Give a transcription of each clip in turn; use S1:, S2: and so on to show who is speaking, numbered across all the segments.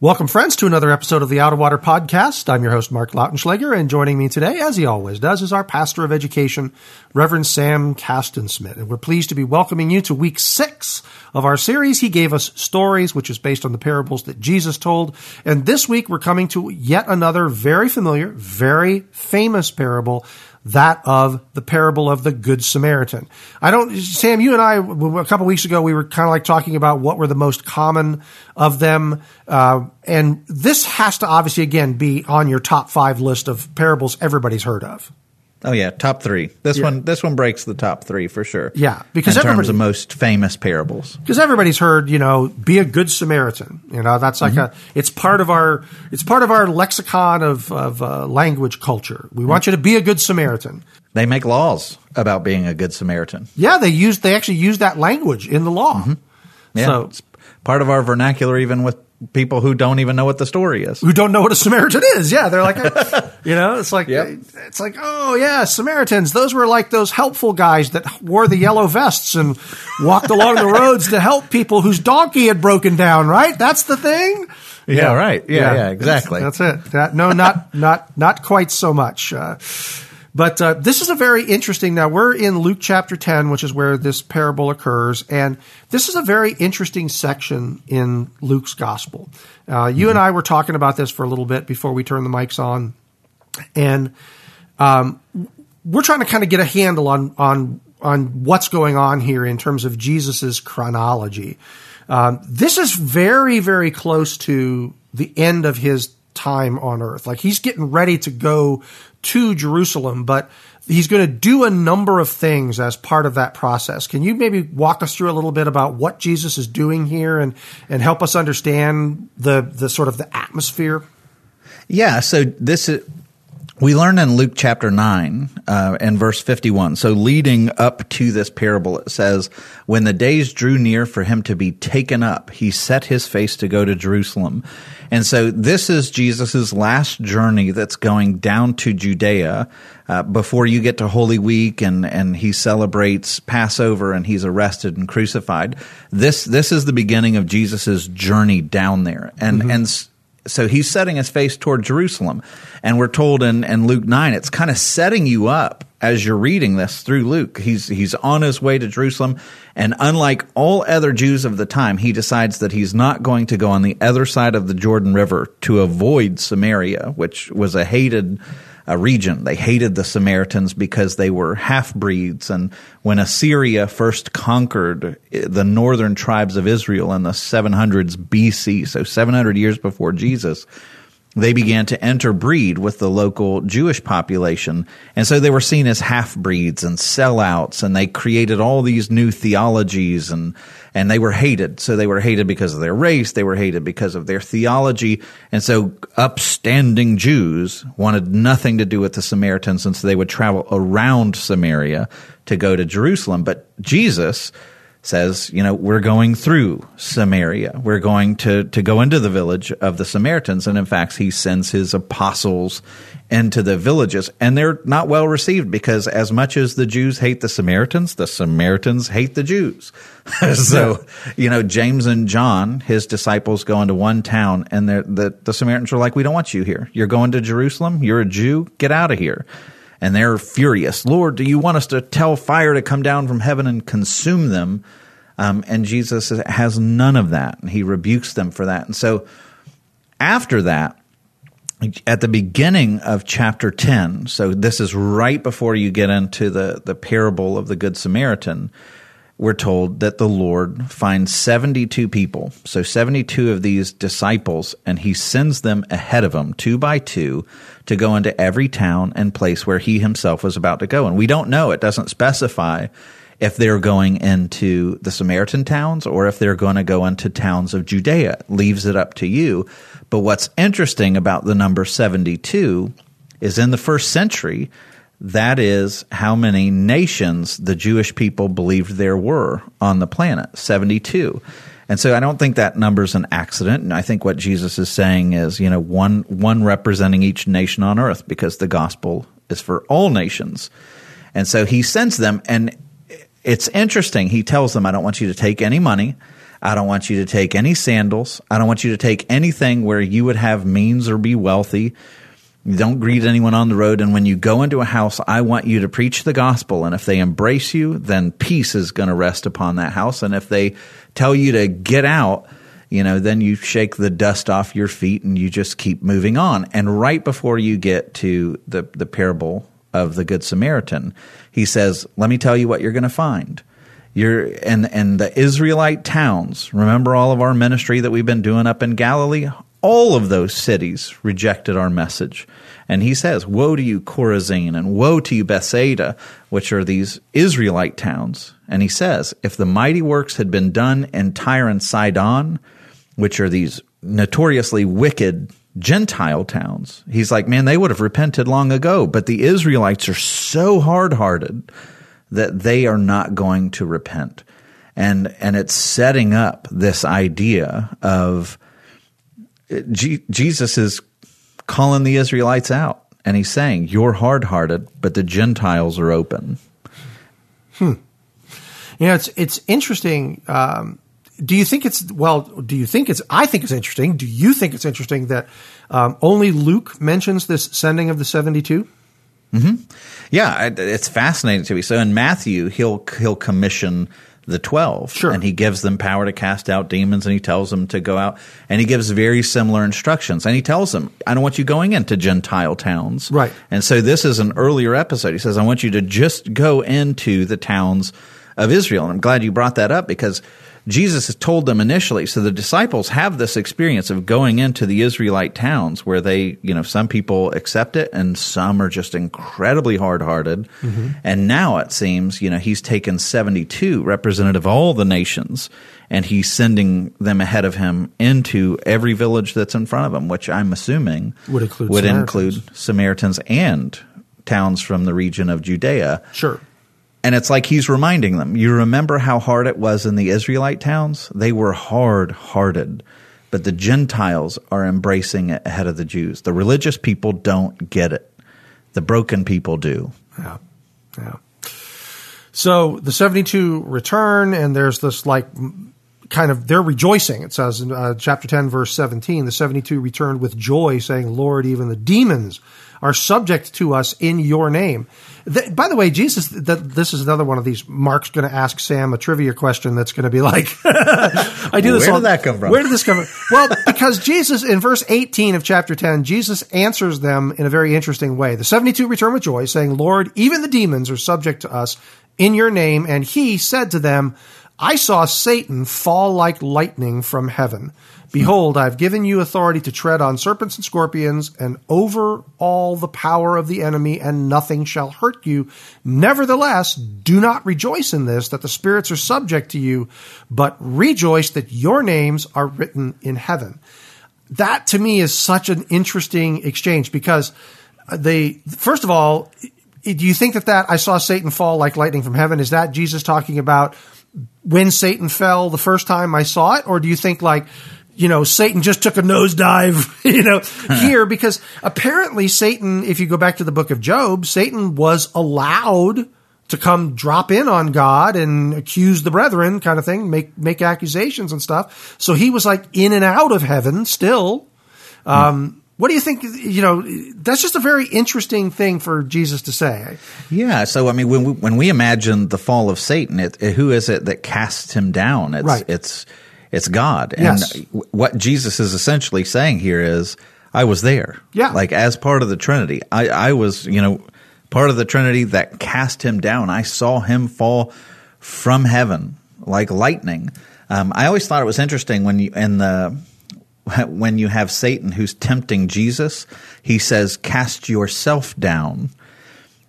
S1: Welcome, friends, to another episode of the Out of Water Podcast. I'm your host, Mark Lautenschlager, and joining me today, as he always does, is our pastor of education, Reverend Sam Castensmith. And we're pleased to be welcoming you to week six of our series. He gave us stories, which is based on the parables that Jesus told. And this week, we're coming to yet another very familiar, very famous parable that of the parable of the Good Samaritan. I don't, Sam, you and I, a couple weeks ago, we were kind of like talking about what were the most common of them. Uh, and this has to obviously, again, be on your top five list of parables everybody's heard of.
S2: Oh yeah, top three. This
S1: Yeah.
S2: one, this one breaks the top three for sure.
S1: Yeah, because
S2: in terms of most famous parables.
S1: because everybody's heard, you know, be a good Samaritan. You know, that's like mm-hmm. a, it's part of our, it's part of our lexicon of, of uh, language culture. We want mm-hmm. you to be a good Samaritan.
S2: They make laws about being a good Samaritan.
S1: Yeah, they use, they actually use that language in the law. Mm-hmm.
S2: Yeah,
S1: So,
S2: it's part of our vernacular, even with people who don't even know what the story is.
S1: who don't know what a Samaritan is. Yeah, they're like, you know, it's like,
S2: Yep.
S1: it's like, oh yeah, Samaritans. Those were like those helpful guys that wore the yellow vests and walked along the roads to help people whose donkey had broken down. Right? That's the thing.
S2: Yeah, right. Yeah, yeah, exactly.
S1: That's, that's it. That, no, not not not quite so much. Uh, but uh, this is a very interesting. Now we're in Luke chapter ten, which is where this parable occurs, and this is a very interesting section in Luke's gospel. Uh, you and I were talking about this for a little bit before we turned the mics on, and um, we're trying to kind of get a handle on on on what's going on here in terms of Jesus's chronology. Um, this is very very close to the end of his time on earth. Like he's getting ready to go to Jerusalem, but he's going to do a number of things as part of that process. Can you maybe walk us through a little bit about what Jesus is doing here and and help us understand the the sort of the atmosphere?
S2: Yeah, so this is, we learn in Luke chapter 9 uh, and verse 51. So leading up to this parable, it says, When the days drew near for him to be taken up, he set his face to go to Jerusalem. And so this is Jesus' last journey that's going down to Judea uh, before you get to Holy Week and, and he celebrates Passover and he's arrested and crucified. This, this is the beginning of Jesus' journey down there. And, and s- so he's setting his face toward Jerusalem. And we're told in, in Luke 9, it's kind of setting you up as you're reading this through Luke. He's, he's on his way to Jerusalem. And unlike all other Jews of the time, he decides that he's not going to go on the other side of the Jordan River to avoid Samaria, which was a hated a region. They hated the Samaritans because they were half breeds. And when Assyria first conquered the northern tribes of Israel in the 700s BC, so 700 years before Jesus, they began to interbreed with the local Jewish population. And so they were seen as half breeds and sellouts, and they created all these new theologies and, and they were hated. So they were hated because of their race, they were hated because of their theology. And so upstanding Jews wanted nothing to do with the Samaritans, and so they would travel around Samaria to go to Jerusalem. But Jesus, says, you know, we're going through Samaria. We're going to, to go into the village of the Samaritans. And in fact, he sends his apostles into the villages. And they're not well received because as much as the Jews hate the Samaritans, the Samaritans hate the Jews. so, you know, James and John, his disciples, go into one town and the, the Samaritans are like, we don't want you here. You're going to Jerusalem. You're a Jew. Get out of here and they're furious. Lord, do you want us to tell fire to come down from heaven and consume them? Um, and Jesus has none of that, and he rebukes them for that. And so, after that, at the beginning of chapter 10, so this is right before you get into the, the parable of the Good Samaritan, we're told that the Lord finds 72 people, so 72 of these disciples, and he sends them ahead of him, two by two, to go into every town and place where he himself was about to go. And we don't know, it doesn't specify if they're going into the Samaritan towns or if they're going to go into towns of Judea. Leaves it up to you. But what's interesting about the number 72 is in the first century, that is how many nations the Jewish people believed there were on the planet 72. And so I don't think that number is an accident. And I think what Jesus is saying is, you know, one, one representing each nation on earth because the gospel is for all nations. And so he sends them and it's interesting. He tells them, I don't want you to take any money. I don't want you to take any sandals. I don't want you to take anything where you would have means or be wealthy. Don't greet anyone on the road. And when you go into a house, I want you to preach the gospel. And if they embrace you, then peace is going to rest upon that house. And if they tell you to get out, you know, then you shake the dust off your feet and you just keep moving on. And right before you get to the, the parable of the Good Samaritan, he says, Let me tell you what you're going to find. You're and and the Israelite towns. Remember all of our ministry that we've been doing up in Galilee. All of those cities rejected our message, and he says, "Woe to you, Chorazin, and woe to you, Bethsaida, which are these Israelite towns." And he says, "If the mighty works had been done in Tyre and Sidon, which are these notoriously wicked Gentile towns. He's like, man, they would have repented long ago, but the Israelites are so hard hearted that they are not going to repent. And, and it's setting up this idea of G- Jesus is calling the Israelites out and he's saying, you're hard hearted, but the Gentiles are open.
S1: Hmm. You know, it's, it's interesting. Um, do you think it's well? Do you think it's? I think it's interesting. Do you think it's interesting that um, only Luke mentions this sending of the seventy-two?
S2: Mm-hmm. Yeah, it's fascinating to me. So in Matthew, he'll he'll commission the 12
S1: sure.
S2: and he gives them power to cast out demons and he tells them to go out and he gives very similar instructions. And he tells them i don't want you going into gentile towns.
S1: Right.
S2: And so this is an earlier episode. He says i want you to just go into the towns of israel. And i'm glad you brought that up because Jesus has told them initially. So the disciples have this experience of going into the Israelite towns where they, you know, some people accept it and some are just incredibly hard hearted. Mm-hmm. And now it seems, you know, he's taken 72 representative of all the nations and he's sending them ahead of him into every village that's in front of him, which I'm assuming
S1: would include
S2: would
S1: Samaritans.
S2: include Samaritans and towns from the region of Judea.
S1: Sure.
S2: And it's like he's reminding them, you remember how hard it was in the Israelite towns? They were hard hearted, but the Gentiles are embracing it ahead of the Jews. The religious people don't get it. The broken people do.
S1: Yeah. Yeah. So the 72 return, and there's this like kind of, they're rejoicing. It says in uh, chapter 10, verse 17, the 72 returned with joy, saying, Lord, even the demons are subject to us in your name. The, by the way, Jesus, the, this is another one of these. Mark's going to ask Sam a trivia question that's going to be like, I do this.
S2: Where
S1: all,
S2: did that come from?
S1: Where did this come from? Well, because Jesus, in verse 18 of chapter 10, Jesus answers them in a very interesting way. The 72 return with joy, saying, Lord, even the demons are subject to us in your name. And he said to them, I saw Satan fall like lightning from heaven. Behold, I've given you authority to tread on serpents and scorpions and over all the power of the enemy, and nothing shall hurt you. Nevertheless, do not rejoice in this, that the spirits are subject to you, but rejoice that your names are written in heaven. That to me is such an interesting exchange because they, first of all, do you think that that I saw Satan fall like lightning from heaven? Is that Jesus talking about when Satan fell the first time I saw it? Or do you think like, you know, Satan just took a nosedive, you know, here because apparently Satan, if you go back to the book of Job, Satan was allowed to come drop in on God and accuse the brethren kind of thing, make, make accusations and stuff. So he was like in and out of heaven still. Um, what do you think? You know, that's just a very interesting thing for Jesus to say.
S2: Yeah. So, I mean, when we, when we imagine the fall of Satan, it, it, who is it that casts him down? It's,
S1: right.
S2: It's, it's God.
S1: Yes.
S2: And what Jesus is essentially saying here is, I was there.
S1: Yeah.
S2: Like as part of the Trinity. I, I was, you know, part of the Trinity that cast him down. I saw him fall from heaven like lightning. Um, I always thought it was interesting when you, in the, when you have Satan who's tempting Jesus, he says, cast yourself down.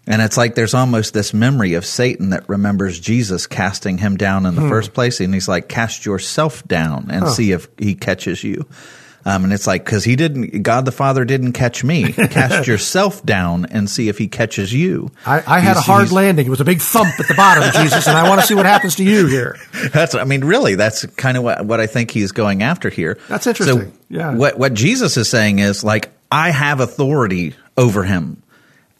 S2: And it's like there's almost this memory of Satan that remembers Jesus casting him down in the hmm. first place. And he's like, cast yourself down and see if he catches you. Um, and it's like, cause he didn't, God the Father didn't catch me. Cast yourself down and see if he catches you.
S1: I, I had
S2: He's-
S1: a hard landing. It was a big thump at the bottom, of Jesus, and I want to see what happens to you here.
S2: That's, I mean, really, that's kind of what, what I think he's going after here.
S1: That's interesting.
S2: So
S1: Yeah.
S2: What, what Jesus is saying is like, I have authority over him.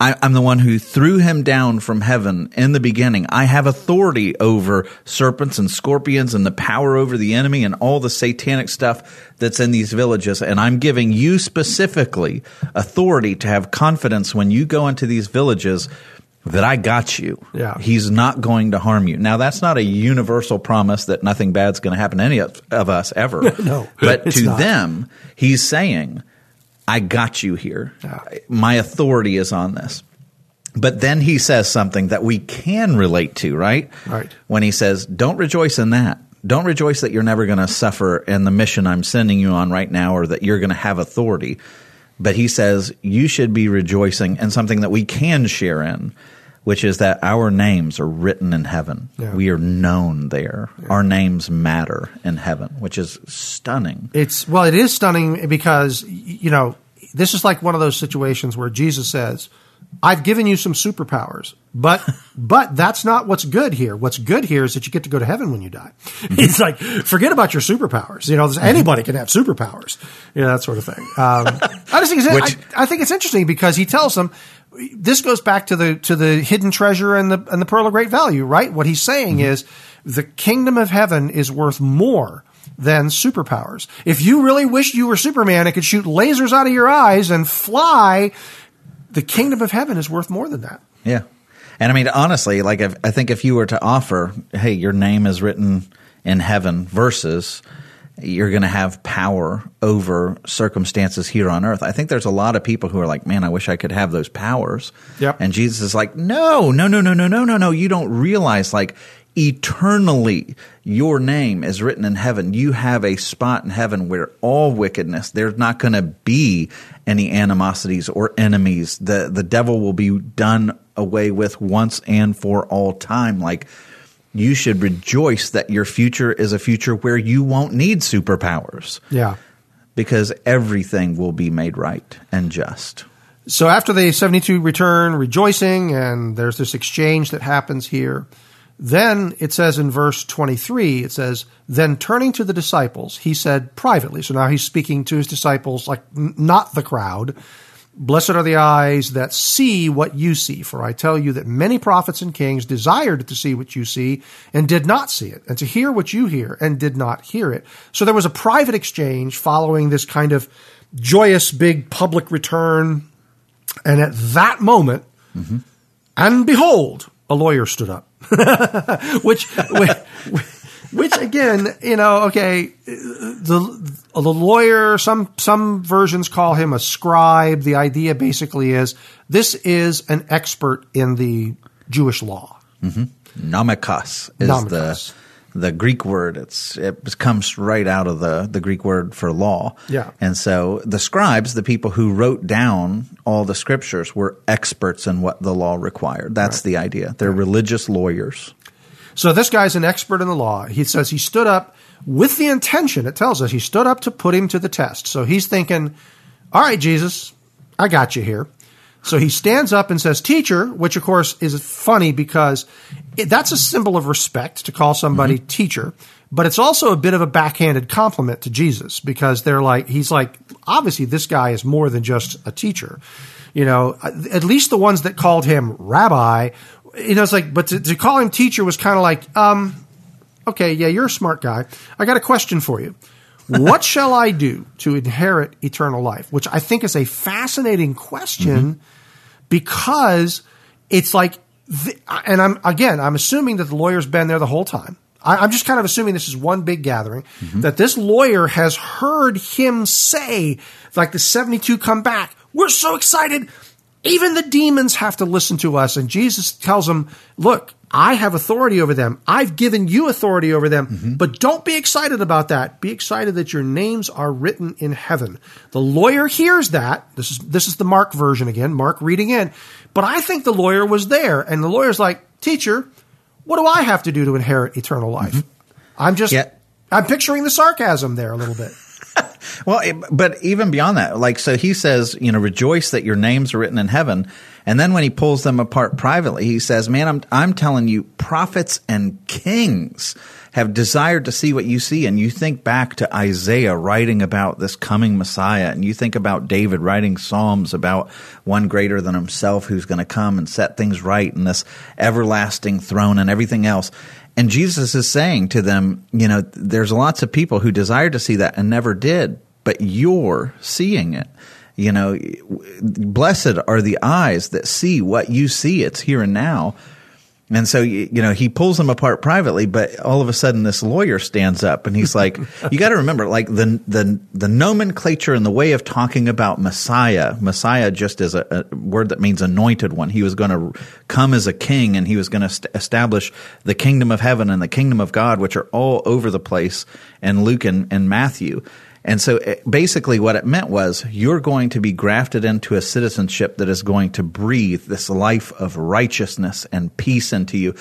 S2: I, I'm the one who threw him down from heaven in the beginning. I have authority over serpents and scorpions and the power over the enemy and all the satanic stuff that's in these villages. And I'm giving you specifically authority to have confidence when you go into these villages that I got you.
S1: Yeah.
S2: He's not going to harm you. Now, that's not a universal promise that nothing bad's going to happen to any of, of us ever.
S1: No,
S2: But to
S1: not.
S2: them, he's saying, I got you here. My authority is on this. But then he says something that we can relate to, right?
S1: Right.
S2: When he says, Don't rejoice in that. Don't rejoice that you're never going to suffer in the mission I'm sending you on right now or that you're going to have authority. But he says, You should be rejoicing in something that we can share in, which is that our names are written in heaven.
S1: Yeah.
S2: We are known there. Our names matter in heaven, which is stunning.
S1: It's well, it is stunning because you know this is like one of those situations where Jesus says, "I've given you some superpowers, but but that's not what's good here. What's good here is that you get to go to heaven when you die." It's like forget about your superpowers. You know, anybody can have superpowers. You know that sort of thing. Um, I just think it's,
S2: Which-
S1: I, I think it's interesting because he tells them. This goes back to the to the hidden treasure and the and the pearl of great value, right? What he's saying mm-hmm. is the kingdom of heaven is worth more than superpowers. If you really wished you were Superman and could shoot lasers out of your eyes and fly, the kingdom of heaven is worth more than that.
S2: Yeah. And I mean, honestly, like, if, I think if you were to offer, hey, your name is written in heaven versus you're going to have power over circumstances here on earth. I think there's a lot of people who are like, man, I wish I could have those powers.
S1: Yep.
S2: And Jesus is like, no, no, no, no, no, no, no, no. You don't realize like eternally your name is written in heaven. You have a spot in heaven where all wickedness, there's not going to be any animosities or enemies. The, the devil will be done away with once and for all time. Like, you should rejoice that your future is a future where you won't need superpowers
S1: Yeah.
S2: because everything will be made right and just.
S1: So after the 72 return rejoicing, and there's this exchange that happens here, then it says in verse 23, it says, Then turning to the disciples, he said privately. So now he's speaking to his disciples, like not the crowd. Blessed are the eyes that see what you see, for I tell you that many prophets and kings desired to see what you see and did not see it, and to hear what you hear and did not hear it. So there was a private exchange following this kind of joyous big public return and at that moment, mm-hmm. and behold, a lawyer stood up. which, which, which again, you know, okay, the the lawyer. Some some versions call him a scribe. The idea basically is this is an expert in the Jewish law. Mm-hmm.
S2: Nomikos is
S1: Nomikos.
S2: the the Greek word. It's it comes right out of the the Greek word for law.
S1: Yeah.
S2: And so the scribes, the people who wrote down all the scriptures, were experts in what the law required. That's the idea. They're religious lawyers.
S1: So this guy's an expert in the law. He says he stood up with the intention, it tells us he stood up to put him to the test. So he's thinking, all right, Jesus, I got you here. So he stands up and says, teacher, which of course is funny because it, that's a symbol of respect to call somebody mm-hmm. teacher, but it's also a bit of a backhanded compliment to Jesus because they're like, he's like, obviously this guy is more than just a teacher. You know, at least the ones that called him rabbi, you know, it's like, but to, to call him teacher was kind of like, um, okay, yeah, you're a smart guy. I got a question for you. what shall I do to inherit eternal life? Which I think is a fascinating question because it's like, the, and I'm again, I'm assuming that the lawyer's been there the whole time. I, I'm just kind of assuming this is one big gathering that this lawyer has heard him say, like the 72 come back. We're so excited. Even the demons have to listen to us. And Jesus tells them, look, I have authority over them. I've given you authority over them. Mm-hmm. But don't be excited about that. Be excited that your names are written in heaven. The lawyer hears that. This is, this is the Mark version again, Mark reading in. But I think the lawyer was there and the lawyer's like, teacher, what do I have to do to inherit eternal life? Mm-hmm. I'm just, yeah. I'm picturing the sarcasm there a little bit.
S2: Well, but even beyond that, like, so he says, you know, rejoice that your names are written in heaven. And then when he pulls them apart privately, he says, man, I'm, I'm telling you, prophets and kings have desired to see what you see. And you think back to Isaiah writing about this coming Messiah, and you think about David writing Psalms about one greater than himself who's going to come and set things right in this everlasting throne and everything else. And Jesus is saying to them, you know, there's lots of people who desire to see that and never did, but you're seeing it. You know, blessed are the eyes that see what you see. It's here and now. And so, you know, he pulls them apart privately, but all of a sudden this lawyer stands up and he's like, you got to remember, like the, the, the nomenclature and the way of talking about Messiah, Messiah just is a, a word that means anointed one. He was going to come as a king and he was going to st- establish the kingdom of heaven and the kingdom of God, which are all over the place in Luke and, and Matthew. And so it, basically what it meant was you're going to be grafted into a citizenship that is going to breathe this life of righteousness and peace into you.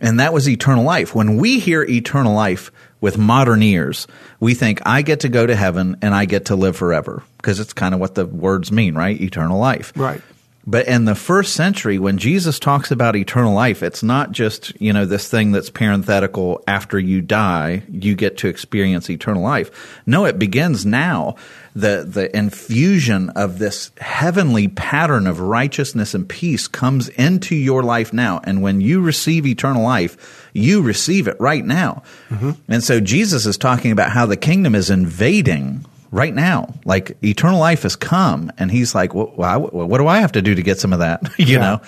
S2: And that was eternal life. When we hear eternal life with modern ears, we think I get to go to heaven and I get to live forever because it's kind of what the words mean, right? Eternal life.
S1: Right.
S2: But in the first century, when Jesus talks about eternal life, it's not just, you know, this thing that's parenthetical after you die, you get to experience eternal life. No, it begins now. The, the infusion of this heavenly pattern of righteousness and peace comes into your life now. And when you receive eternal life, you receive it right now. Mm-hmm. And so Jesus is talking about how the kingdom is invading right now. Like eternal life has come, and he's like, well, what do I have to do to get some of that? you yeah. know.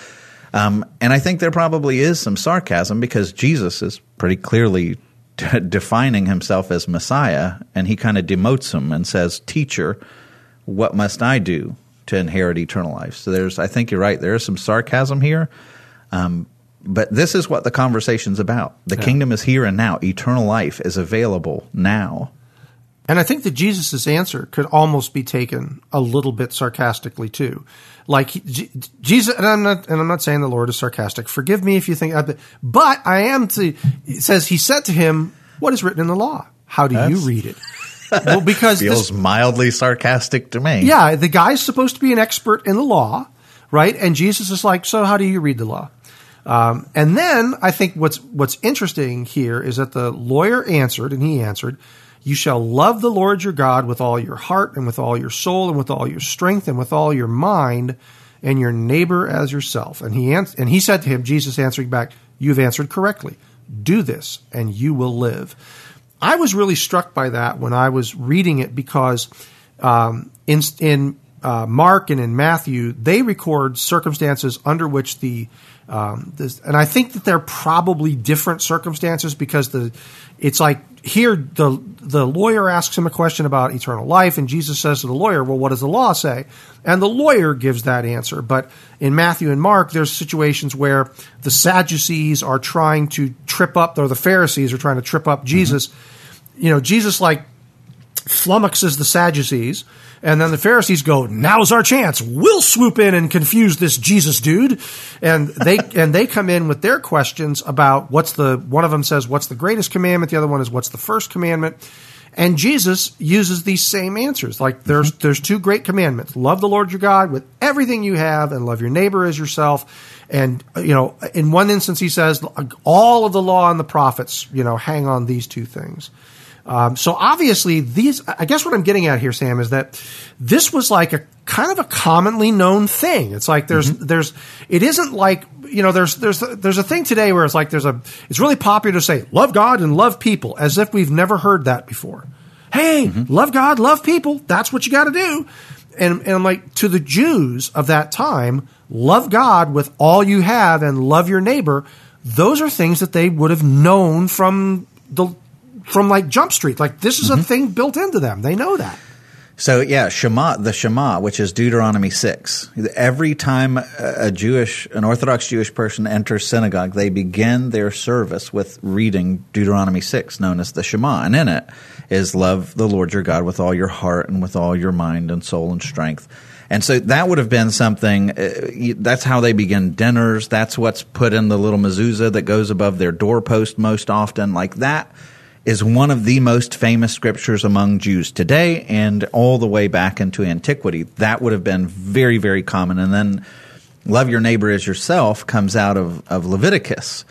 S2: Um, and I think there probably is some sarcasm because Jesus is pretty clearly t- defining himself as Messiah, and he kind of demotes him and says, "Teacher, what must I do to inherit eternal life?" So there's, I think you're right. There is some sarcasm here. Um, but this is what the conversation's about. The yeah. kingdom is here and now. Eternal life is available now.
S1: And I think that Jesus' answer could almost be taken a little bit sarcastically too. Like Jesus, and I'm not, and I'm not saying the Lord is sarcastic. Forgive me if you think, but I am to, it says he said to him, what is written in the law? How do That's, you read it?
S2: well, because feels this, mildly sarcastic to me.
S1: Yeah. The guy's supposed to be an expert in the law, right? And Jesus is like, so how do you read the law? Um, and then I think what's, what's interesting here is that the lawyer answered and he answered, you shall love the Lord your God with all your heart and with all your soul and with all your strength and with all your mind and your neighbor as yourself. And he and he said to him, Jesus answering back, you've answered correctly. Do this and you will live. I was really struck by that when I was reading it because um, in, in uh, Mark and in Matthew, they record circumstances under which the um, this, and I think that they're probably different circumstances because the it's like here the the lawyer asks him a question about eternal life and Jesus says to the lawyer, "Well, what does the law say?" And the lawyer gives that answer. But in Matthew and Mark, there's situations where the Sadducees are trying to trip up or the Pharisees are trying to trip up Jesus. Mm-hmm. You know, Jesus like flummoxes the Sadducees and then the Pharisees go, "Now's our chance. We'll swoop in and confuse this Jesus dude." And they and they come in with their questions about what's the one of them says, "What's the greatest commandment?" The other one is, "What's the first commandment?" And Jesus uses these same answers. Like there's mm-hmm. there's two great commandments: love the Lord your God with everything you have, and love your neighbor as yourself. And you know, in one instance, he says all of the law and the prophets, you know, hang on these two things. Um, so obviously, these. I guess what I'm getting at here, Sam, is that this was like a kind of a commonly known thing. It's like there's mm-hmm. there's it isn't like you know there's there's there's a thing today where it's like there's a it's really popular to say love God and love people as if we've never heard that before. Hey, mm-hmm. love God, love people. That's what you got to do. And, and I'm like to the Jews of that time, love God with all you have and love your neighbor. Those are things that they would have known from the from like Jump Street. Like this is mm-hmm. a thing built into them. They know that.
S2: So yeah, Shema, the Shema, which is Deuteronomy six. Every time a Jewish, an Orthodox Jewish person enters synagogue, they begin their service with reading Deuteronomy six, known as the Shema, and in it is love the Lord your God with all your heart and with all your mind and soul and strength. And so that would have been something. Uh, that's how they begin dinners. That's what's put in the little mezuzah that goes above their doorpost most often. Like that is one of the most famous scriptures among Jews today and all the way back into antiquity. That would have been very, very common. And then love your neighbor as yourself comes out of, of Leviticus.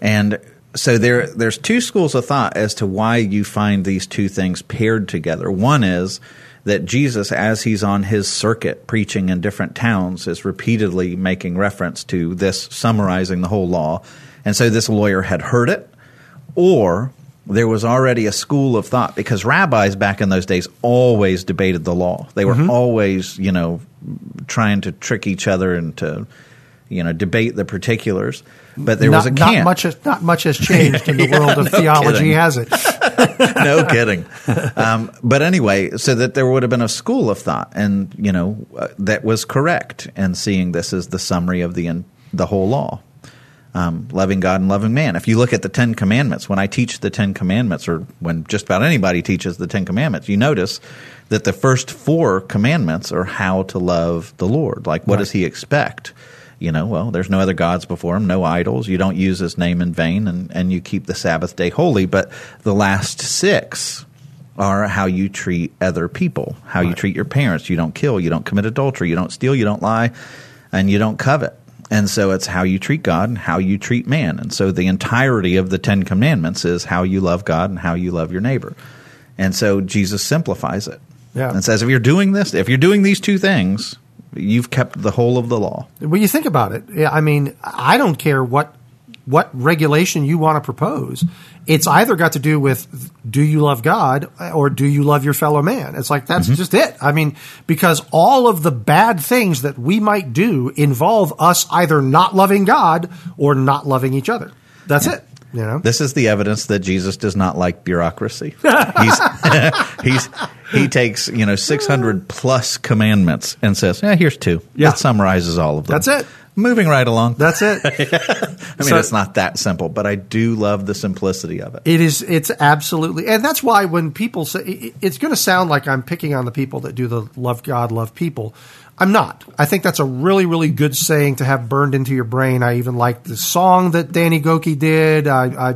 S2: And so there, there's two schools of thought as to why you find these two things paired together. One is that Jesus, as he's on his circuit preaching in different towns, is repeatedly making reference to this, summarizing the whole law. And so this lawyer had heard it, or there was already a school of thought because rabbis back in those days always debated the law. They were mm-hmm. always, you know, trying to trick each other and to, you know, debate the particulars. But there
S1: not,
S2: was a camp.
S1: Not much, has, not much has changed in the yeah, world of no theology, kidding. has it?
S2: no kidding. Um, but anyway, so that there would have been a school of thought, and you know, uh, that was correct and seeing this as the summary of the the whole law um, loving God and loving man. If you look at the Ten Commandments, when I teach the Ten Commandments, or when just about anybody teaches the Ten Commandments, you notice that the first four commandments are how to love the Lord. Like, what right. does He expect? You know, well, there's no other gods before Him, no idols. You don't use His name in vain, and, and you keep the Sabbath day holy. But the last six are how you treat other people, how right. you treat your parents. You don't kill, you don't commit adultery, you don't steal, you don't lie, and you don't covet. And so it's how you treat God and how you treat man. And so the entirety of the Ten Commandments is how you love God and how you love your neighbor. And so Jesus simplifies it yeah. and says, if you're doing this, if you're doing these two things, you've kept the whole of the law.
S1: When you think about it, I mean, I don't care what what regulation you want to propose. It's either got to do with do you love God or do you love your fellow man? It's like that's mm-hmm. just it. I mean, because all of the bad things that we might do involve us either not loving God or not loving each other. That's yeah. it. You know?
S2: This is the evidence that Jesus does not like bureaucracy. he's, he's he takes you know six hundred plus commandments and says, "Yeah, here's two. Yeah, it summarizes all of them.
S1: That's it.
S2: Moving right along.
S1: That's it. I
S2: mean, so, it's not that simple, but I do love the simplicity of it.
S1: It is. It's absolutely, and that's why when people say, it's going to sound like I'm picking on the people that do the love God, love people. I'm not. I think that's a really, really good saying to have burned into your brain. I even like the song that Danny Gokey did. I, I,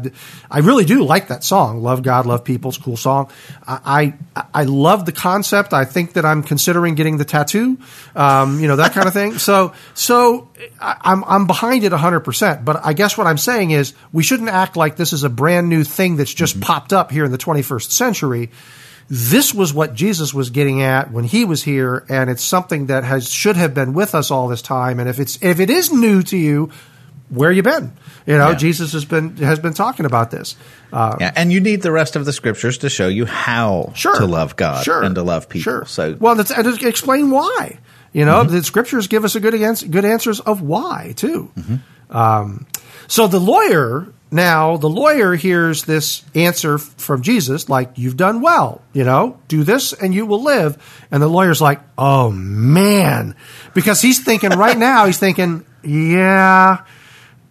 S1: I really do like that song. Love God, love people. It's a cool song. I, I, I love the concept. I think that I'm considering getting the tattoo, um, you know, that kind of thing. So, so I, I'm, I'm behind it 100%. But I guess what I'm saying is we shouldn't act like this is a brand new thing that's just mm-hmm. popped up here in the 21st century this was what Jesus was getting at when he was here, and it's something that has should have been with us all this time. And if it's if it is new to you, where you been? You know, yeah. Jesus has been has been talking about this.
S2: Uh, yeah, and you need the rest of the scriptures to show you how sure, to love God sure, and to love people. Sure. So,
S1: well, that's, and explain why. You know, mm-hmm. the scriptures give us a good answer, good answers of why too. Mm-hmm. Um, so the lawyer now, the lawyer hears this answer from Jesus, like, you've done well, you know, do this and you will live. And the lawyer's like, oh man. Because he's thinking right now, he's thinking, yeah,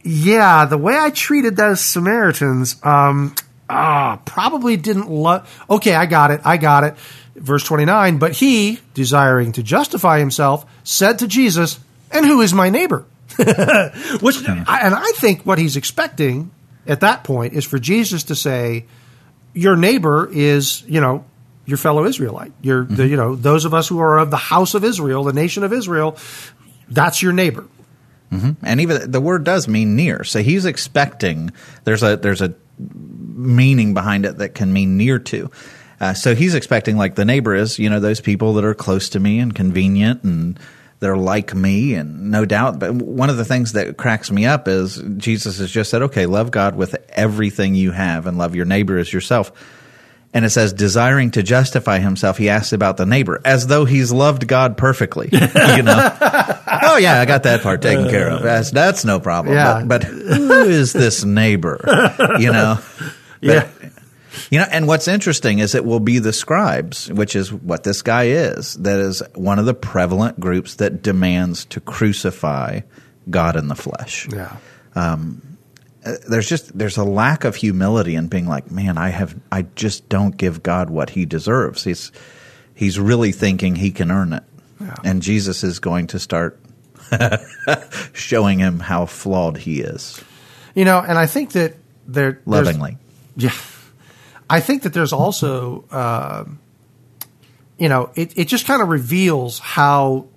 S1: yeah, the way I treated those Samaritans, um, ah, probably didn't love. Okay, I got it. I got it. Verse 29, but he, desiring to justify himself, said to Jesus, and who is my neighbor? Which, and I think what he's expecting at that point is for Jesus to say, your neighbor is, you know, your fellow Israelite. You're, mm-hmm. the, you know, those of us who are of the house of Israel, the nation of Israel, that's your neighbor.
S2: Mm-hmm. And even the word does mean near. So he's expecting there's a there's a meaning behind it that can mean near to. Uh, so he's expecting like the neighbor is, you know, those people that are close to me and convenient and that are like me, and no doubt. But one of the things that cracks me up is Jesus has just said, "Okay, love God with everything you have, and love your neighbor as yourself." And it says, desiring to justify himself, he asks about the neighbor as though he's loved God perfectly. you know, oh yeah, I got that part taken care of. That's that's no problem. Yeah. But, but who is this neighbor? You know,
S1: but, yeah.
S2: You know, and what's interesting is it will be the scribes, which is what this guy is, that is one of the prevalent groups that demands to crucify God in the flesh.
S1: Yeah.
S2: Um, uh, there's just there's a lack of humility in being like, man, I have I just don't give God what he deserves. He's he's really thinking he can earn it.
S1: Yeah.
S2: And Jesus is going to start showing him how flawed he is
S1: You know, and I think that there
S2: lovingly.
S1: Yeah, I think that there's also, uh, you know, it, it just kind of reveals how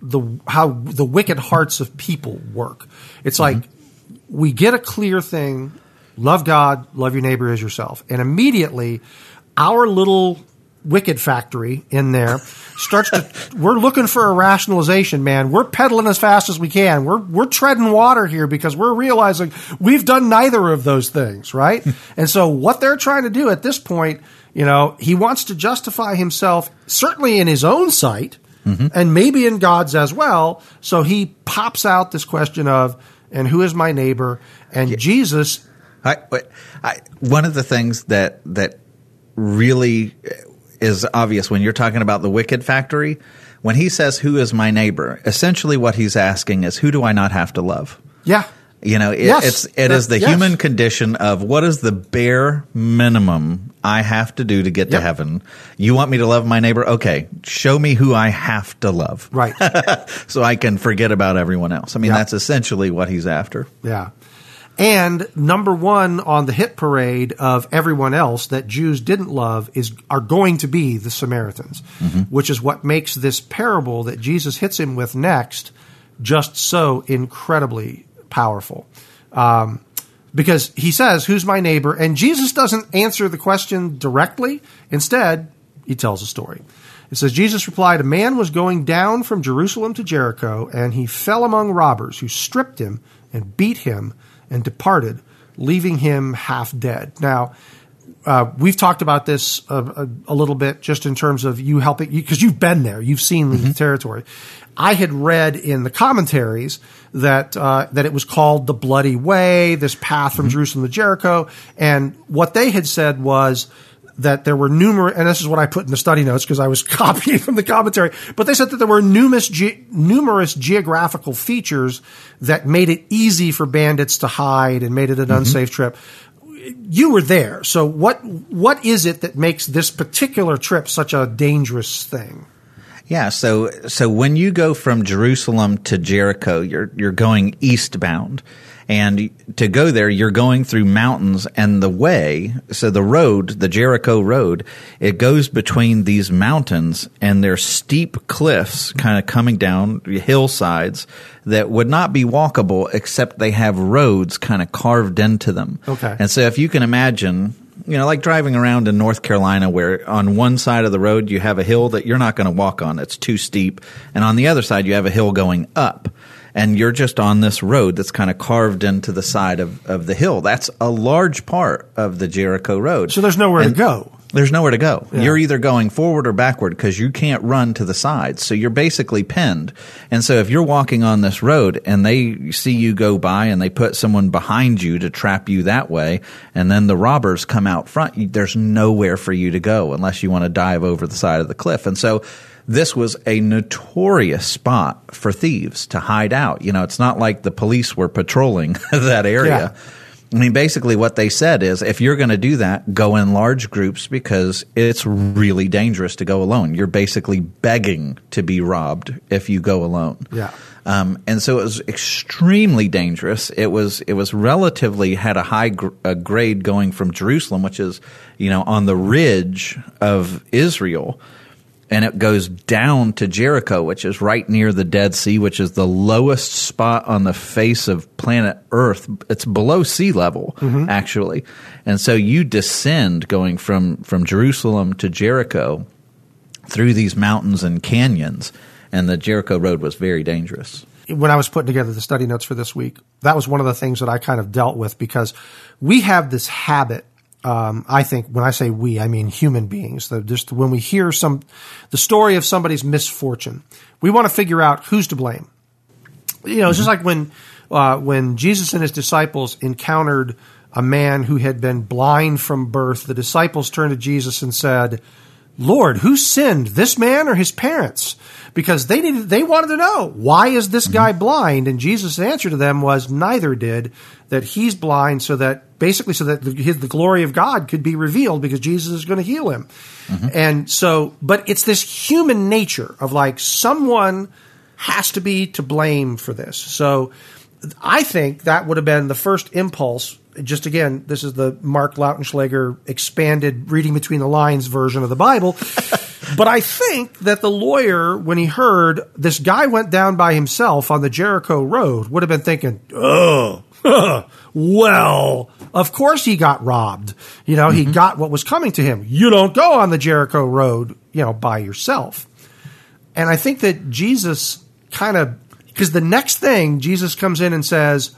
S1: the how the wicked hearts of people work. It's like we get a clear thing: love God, love your neighbor as yourself, and immediately our little wicked factory in there starts to we're looking for a rationalization man. We're pedaling as fast as we can. We're we're treading water here because we're realizing we've done neither of those things right? And so what they're trying to do at this point you know he wants to justify himself certainly in his own sight mm-hmm. and maybe in God's as well. So he pops out this question of and who is my neighbor? And Jesus
S2: I, I, one of the things that that really is obvious when you're talking about the wicked factory, when he says, "Who is my neighbor?" Essentially, what he's asking is, "Who do I not have to love?"
S1: yeah
S2: You know, it,
S1: Yes.
S2: it's it is the
S1: Yes.
S2: human condition of what is the bare minimum I have to do to get
S1: Yep.
S2: to heaven. You want me to love my neighbor? Okay, show me who I have to love,
S1: right
S2: so I can forget about everyone else. I mean,
S1: Yep.
S2: that's essentially what he's after.
S1: Yeah. And number one on the hit parade of everyone else that Jews didn't love is are going to be the Samaritans, which is what makes this parable that Jesus hits him with next just so incredibly powerful. Um, because he says, Who's my neighbor? And Jesus doesn't answer the question directly. Instead, he tells a story. It says, Jesus replied, A man was going down from Jerusalem to Jericho, and he fell among robbers who stripped him and beat him and departed, leaving him half dead. Now, uh, we've talked about this a, a, a little bit just in terms of you helping because you've been there, you've seen the territory. I had read in the commentaries that uh, that it was called the Bloody Way, this path from Jerusalem to Jericho, and what they had said was that there were numerous, and this is what I put in the study notes because I was copying from the commentary, but they said that there were numerous, ge- numerous geographical features that made it easy for bandits to hide and made it an mm-hmm. unsafe trip. You were there, so what what is it that makes this particular trip such a dangerous thing?
S2: Yeah, so so when you go from Jerusalem to Jericho, you're you're going eastbound. And to go there, you're going through mountains and the way, so the road, the Jericho road, it goes between these mountains and there's steep cliffs kind of coming down hillsides that would not be walkable except they have roads kind of carved into them.
S1: Okay.
S2: And so if you can imagine, you know, like driving around in North Carolina where on one side of the road you have a hill that you're not going to walk on. It's too steep. And on the other side you have a hill going up. And you're just on this road that's kind of carved into the side of, of the hill. That's a large part of the Jericho road.
S1: So there's nowhere
S2: And
S1: to go.
S2: There's nowhere to go.
S1: Yeah.
S2: You're either going forward or backward because you can't run to the sides. So you're basically pinned. And so if you're walking on this road and they see you go by and they put someone behind you to trap you that way, and then the robbers come out front, there's nowhere for you to go unless you want to dive over the side of the cliff. And so this was a notorious spot for thieves to hide out. You know, it's not like the police were patrolling that area. I mean, basically, what they said is if you're going to do that, go in large groups because it's really dangerous to go alone. You're basically begging to be robbed if you go alone.
S1: Yeah.
S2: Um, and so it was extremely dangerous. It was it was relatively had a high gr- a grade going from Jerusalem, which is you know on the ridge of Israel, and it goes down to Jericho, which is right near the Dead Sea, which is the lowest spot on the face of planet Earth. It's below sea level, mm-hmm. actually. And so you descend going from, from Jerusalem to Jericho through these mountains and canyons, and the Jericho Road was very dangerous.
S1: when I was putting together the study notes for this week, that was one of the things that I kind of dealt with because we have this habit. Um, I think when I say we, I mean human beings. That just when we hear some the story of somebody's misfortune, we want to figure out who's to blame. You know, it's just like when uh, when Jesus and his disciples encountered a man who had been blind from birth, the disciples turned to Jesus and said, Lord, who sinned, this man or his parents? Because they needed, they wanted to know, why is this
S2: Mm-hmm.
S1: guy blind? And Jesus' answer to them was, neither did, that he's blind so that, basically so that the, his, the glory of God could be revealed because Jesus is going to heal him.
S2: Mm-hmm.
S1: And so, but it's this human nature of like, someone has to be to blame for this. So I think that would have been the first impulse. Just again, this is the Mark Lautenschlager expanded reading between the lines version of the Bible. but I think that the lawyer, when he heard this guy went down by himself on the Jericho Road, would have been thinking, oh, well, of course he got robbed. You know, he mm-hmm. got what was coming to him. You don't go on the Jericho Road, you know, by yourself. And I think that Jesus kind of, because the next thing Jesus comes in and says,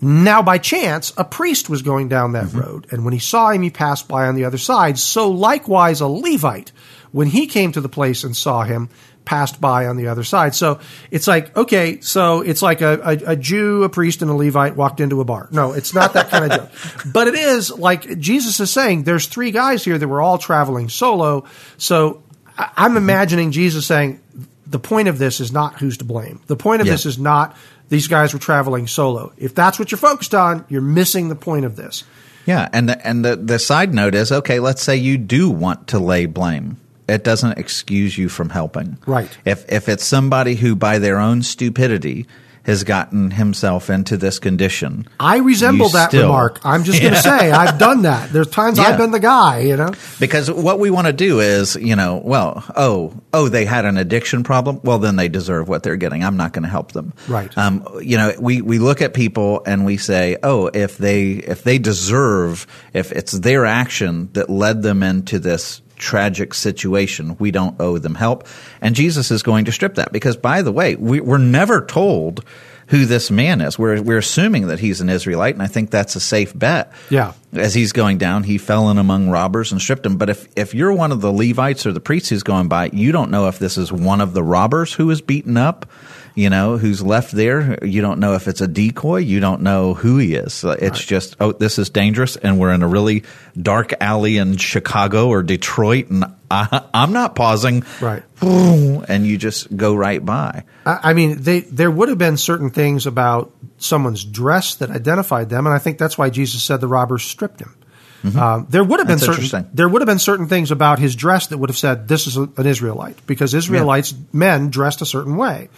S1: now by chance, a priest was going down that mm-hmm. road. And when he saw him, he passed by on the other side. So likewise, a Levite, when he came to the place and saw him, passed by on the other side. So it's like, okay, so it's like a, a, a Jew, a priest, and a Levite walked into a bar. No, it's not that kind of joke. But it is like Jesus is saying, there's three guys here that were all traveling solo. So I'm imagining Jesus saying, the point of this is not who's to blame. The point of
S2: Yeah.
S1: this is not these guys were traveling solo. If that's what you're focused on, you're missing the point of this.
S2: Yeah, and the, and the the side note is okay. Let's say you do want to lay blame. It doesn't excuse you from helping.
S1: Right.
S2: If if it's somebody who by their own stupidity has gotten himself into this condition,
S1: I resemble that
S2: still-
S1: remark. I'm just going to say I've done that. There's times
S2: Yeah.
S1: I've been the guy, you know.
S2: Because what we want to do is, you know, well, oh, oh, they had an addiction problem. Well, then they deserve what they're getting. I'm not going to help them.
S1: Right.
S2: Um, you know, we, we look at people and we say, oh, if they if they deserve, if it's their action that led them into this tragic situation, we don't owe them help. And Jesus is going to strip that because, by the way, we, we're never told who this man is. We're we're assuming that he's an Israelite, and I think that's a safe bet
S1: Yeah.
S2: as he's going down, he fell in among robbers and stripped him. But if, if you're one of the Levites or the priests who's going by, you don't know if this is one of the robbers who was beaten up, you know, who's left there. You don't know if it's a decoy. You don't know who he is. So It's just, oh, this is dangerous, and we're in a really dark alley in Chicago or Detroit, and I, I'm not pausing.
S1: Right.
S2: And you just go right by.
S1: I I mean, they, there would have been certain things about someone's dress that identified them, and I think that's why Jesus said the robbers stripped him. Um, there would have been
S2: Mm-hmm. That's
S1: certain there would have been certain things about his dress that would have said this is a, an Israelite because Israelites men dressed a certain way,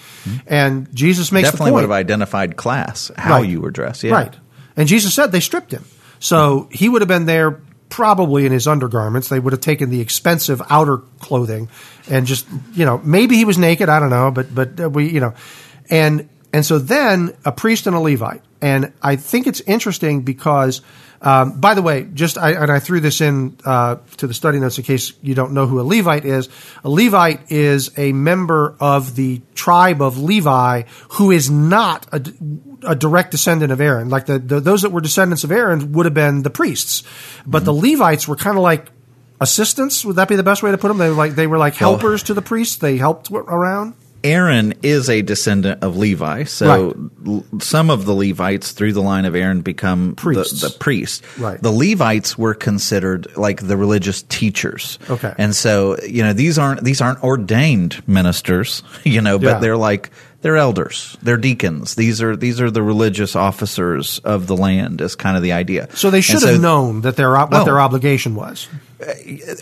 S1: and Jesus makes
S2: Mm-hmm. Definitely would have identified class, how
S1: Right.
S2: you were dressed. Yeah.
S1: Right. And Jesus said they stripped him. So he would have been there probably in his undergarments. They would have taken the expensive outer clothing and just, you know, maybe he was naked. I don't know, but, but uh, we, you know, and, and so then a priest and a Levite. And I think it's interesting because, um, by the way, just I, and I threw this in uh, to the study notes in case you don't know who a Levite is. A Levite is a member of the tribe of Levi who is not a, a direct descendant of Aaron. Like the, the those that were descendants of Aaron would have been the priests, but the Levites were kind of like assistants. Would that be the best way to put them? They were like they were like helpers to the priests. They helped around.
S2: Aaron is a descendant of Levi, so l- some of the Levites through the line of Aaron become
S1: Priests.
S2: the, the priest.
S1: Right.
S2: The Levites were considered like the religious teachers.
S1: Okay.
S2: and so you know these aren't these aren't ordained ministers, you know, but
S1: Yeah.
S2: they're like they're elders, they're deacons. These are these are the religious officers of the land. Is kind of the idea.
S1: So they should have known that their what
S2: Well-
S1: their obligation was.
S2: Uh,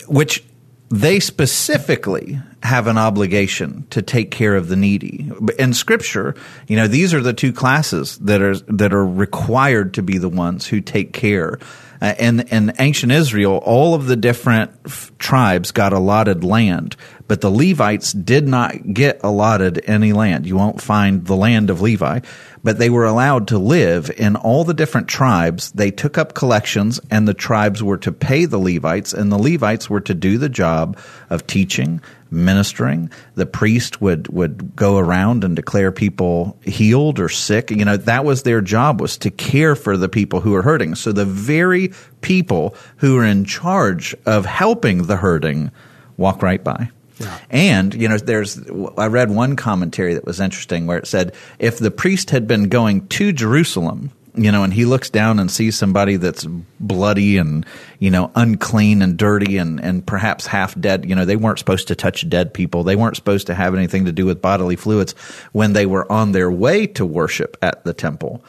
S2: which they specifically have an obligation to take care of the needy. In scripture, you know, these are the two classes that are that are required to be the ones who take care. Uh, in in ancient Israel, all of the different f- tribes got allotted land, but the Levites did not get allotted any land. You won't find the land of Levi, but they were allowed to live in all the different tribes. They took up collections, and the tribes were to pay the Levites, and the Levites were to do the job of teaching, ministering. The priest would would go around and declare people healed or sick. You know, that was their job was to care for the people who are hurting. So the very people who are in charge of helping the hurting walk right by.
S1: Yeah.
S2: And you know, there's I read one commentary that was interesting where it said if the priest had been going to Jerusalem you know, and he looks down and sees somebody that's bloody and, you know, unclean and dirty and, and perhaps half dead. You know, they weren't supposed to touch dead people. They weren't supposed to have anything to do with bodily fluids when they were on their way to worship at the temple.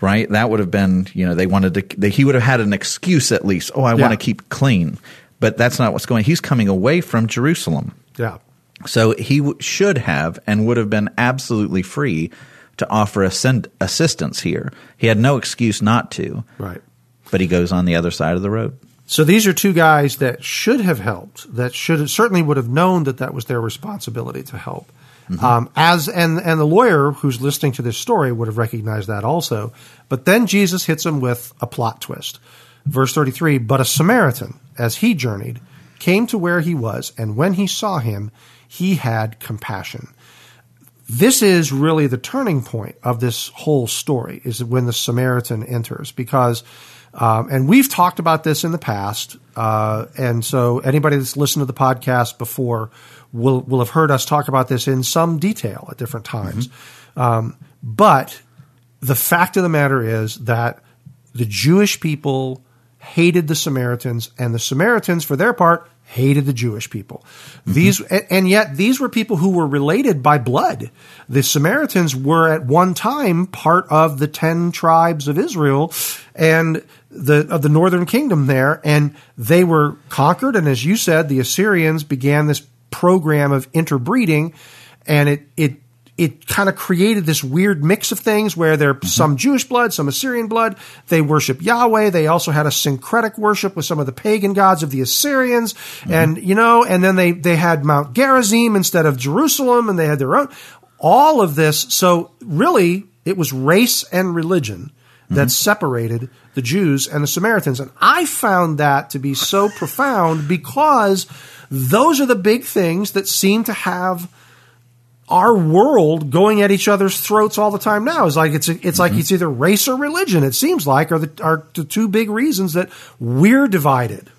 S2: Right? That would have been, you know, they wanted to, they, he would have had an excuse at least. Oh, I
S1: Yeah.
S2: want to keep clean. But that's not what's going. He's coming away from Jerusalem.
S1: Yeah.
S2: So he w- should have and would have been absolutely free to offer ascend- assistance here. He had no excuse not to,
S1: Right.
S2: but he goes on the other side of the road.
S1: So these are two guys that should have helped. That should certainly would have known that that was their responsibility to help. Um, as and and the lawyer who's listening to this story would have recognized that also. But then Jesus hits him with a plot twist. Verse thirty three. But a Samaritan, as he journeyed, came to where he was, and when he saw him, he had compassion this is really the turning point of this whole story is when the Samaritan enters because um, and we've talked about this in the past uh, and so anybody that's listened to the podcast before will will have heard us talk about this in some detail at different times. Um, but the fact of the matter is that the Jewish people hated the Samaritans, and the Samaritans, for their part, hated the Jewish people. Mm-hmm. These, a- and yet these were people who were related by blood. The Samaritans were at one time part of the ten tribes of Israel and the of the northern kingdom there, and they were conquered. And as you said, the Assyrians began this program of interbreeding, and it it it kind of created this weird mix of things where there mm-hmm. some Jewish blood, some Assyrian blood. They worship Yahweh. They also had a syncretic worship with some of the pagan gods of the Assyrians, mm-hmm. and you know, and then they they had Mount Gerizim instead of Jerusalem, and they had their own. All of this, so really, it was race and religion that mm-hmm. separated the Jews and the Samaritans, and I found that to be so profound because those are the big things that seem to have our world going at each other's throats all the time now is like it's it's like it's either race or religion. It seems like are the are the two big reasons that we're divided.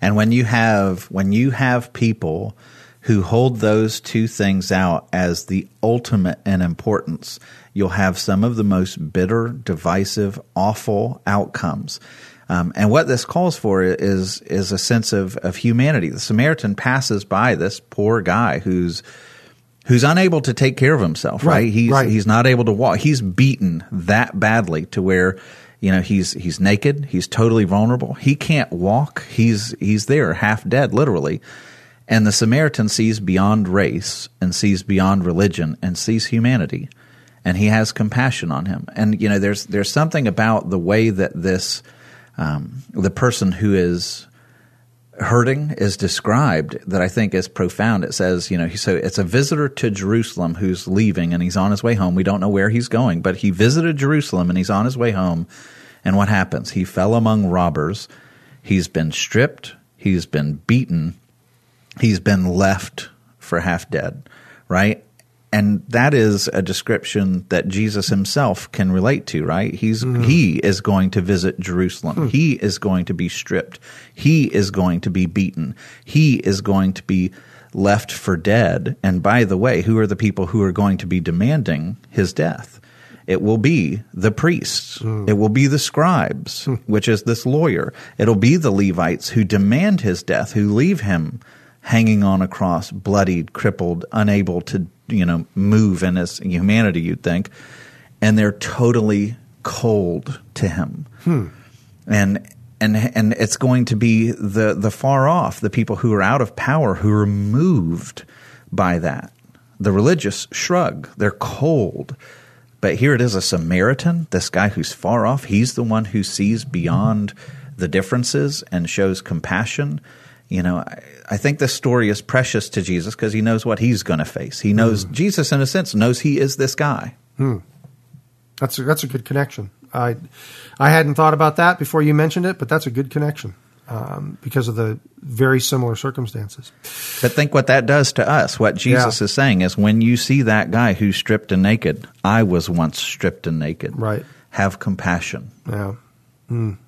S2: And when you have when you have people who hold those two things out as the ultimate in importance, you'll have some of the most bitter, divisive, awful outcomes. Um, and what this calls for is is a sense of, of humanity. The Samaritan passes by this poor guy who's who's unable to take care of himself. Right?
S1: Right,
S2: He's
S1: right.
S2: he's not able to walk. He's beaten that badly to where you know he's he's naked. He's totally vulnerable. He can't walk. He's he's there, half dead, literally. And the Samaritan sees beyond race and sees beyond religion and sees humanity, and he has compassion on him. And you know, there's there's something about the way that this um, the person who is hurting is described that I think is profound. It says, you know, so it's a visitor to Jerusalem who's leaving and he's on his way home. We don't know where he's going, but he visited Jerusalem and he's on his way home. And what happens? He fell among robbers. He's been stripped. He's been beaten. He's been left for half dead, right? And that is a description that Jesus himself can relate to, right? He's he is going to visit Jerusalem. Hmm. He is going to be stripped. He is going to be beaten. He is going to be left for dead. And by the way, who are the people who are going to be demanding his death? It will be the priests. Hmm. It will be the scribes, hmm. which is this lawyer. It'll be the Levites who demand his death, who leave him hanging on a cross, bloodied, crippled, unable to, you know, move in his humanity, you'd think. And they're totally cold to him. Hmm. And and and it's going to be the the far off, the people who are out of power, who are moved by that. The religious shrug. They're cold. But here it is a Samaritan, this guy who's far off. He's the one who sees beyond the differences and shows compassion. You know, I, I think this story is precious to Jesus because he knows what he's going to face. He knows, Jesus, in a sense, knows he is this guy.
S1: That's a, that's a good connection. I I hadn't thought about that before you mentioned it, but that's a good connection um, because of the very similar circumstances.
S2: But think what that does to us. What Jesus
S1: Yeah.
S2: is saying is when you see that guy who's stripped and naked, I was once stripped and naked.
S1: Right.
S2: Have compassion.
S1: Yeah. Mm.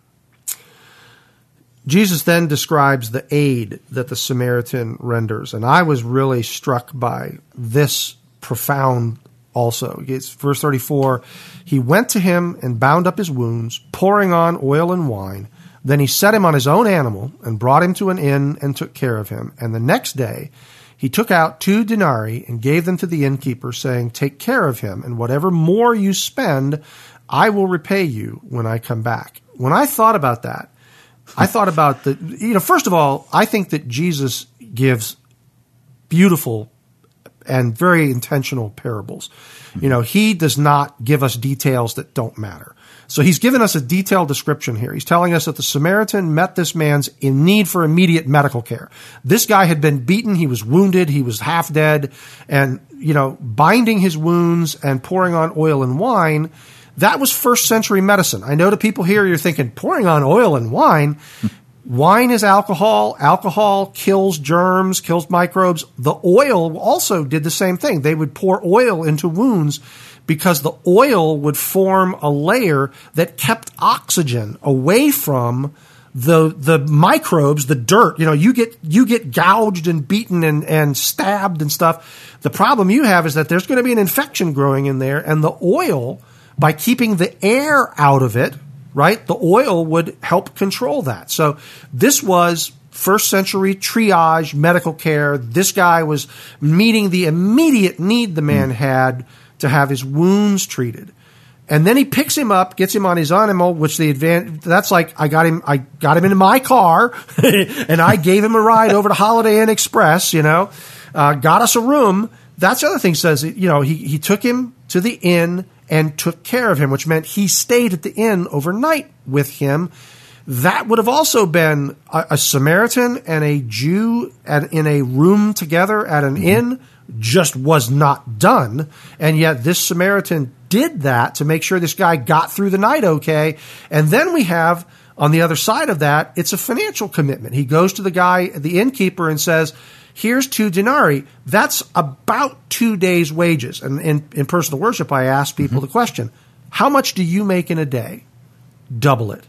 S1: Jesus then describes the aid that the Samaritan renders, and I was really struck by this profound also. It's verse 34. He went to him and bound up his wounds, pouring on oil and wine. Then he set him on his own animal and brought him to an inn and took care of him. And the next day he took out two denarii and gave them to the innkeeper, saying, Take care of him, and whatever more you spend, I will repay you when I come back. When I thought about that, I thought about the, you know, first of all, I think that Jesus gives beautiful and very intentional parables. You know, he does not give us details that don't matter. So he's given us a detailed description here. He's telling us that the Samaritan met this man's in need for immediate medical care. This guy had been beaten, he was wounded, he was half dead, and, you know, binding his wounds and pouring on oil and wine, that was first century medicine. I know to people here, you're thinking, pouring on oil and wine. Wine is alcohol. Alcohol kills germs, kills microbes. The oil also did the same thing. They would pour oil into wounds because the oil would form a layer that kept oxygen away from the the microbes, the dirt. You know, you get you get gouged and beaten and, and stabbed and stuff. The problem you have is that there's going to be an infection growing in there, and the oil, by keeping the air out of it, right? The oil would help control that. So this was first century triage medical care. This guy was meeting the immediate need the man had to have his wounds treated. And then he picks him up, gets him on his animal, which the advantage, that's like, I got him, I got him into my car and I gave him a ride over to Holiday Inn Express, you know, uh, got us a room. That's the other thing says, you know, he, he took him to the inn and took care of him, which meant he stayed at the inn overnight with him. That would have also been a, a Samaritan and a Jew at, in a room together at an mm-hmm. inn just was not done. And yet this Samaritan did that to make sure this guy got through the night okay. And then we have on the other side of that, it's a financial commitment. He goes to the guy, the innkeeper, and says, Here's two denarii. That's about two days' wages. And in, in personal worship, I ask people mm-hmm. the question How much do you make in a day? Double it.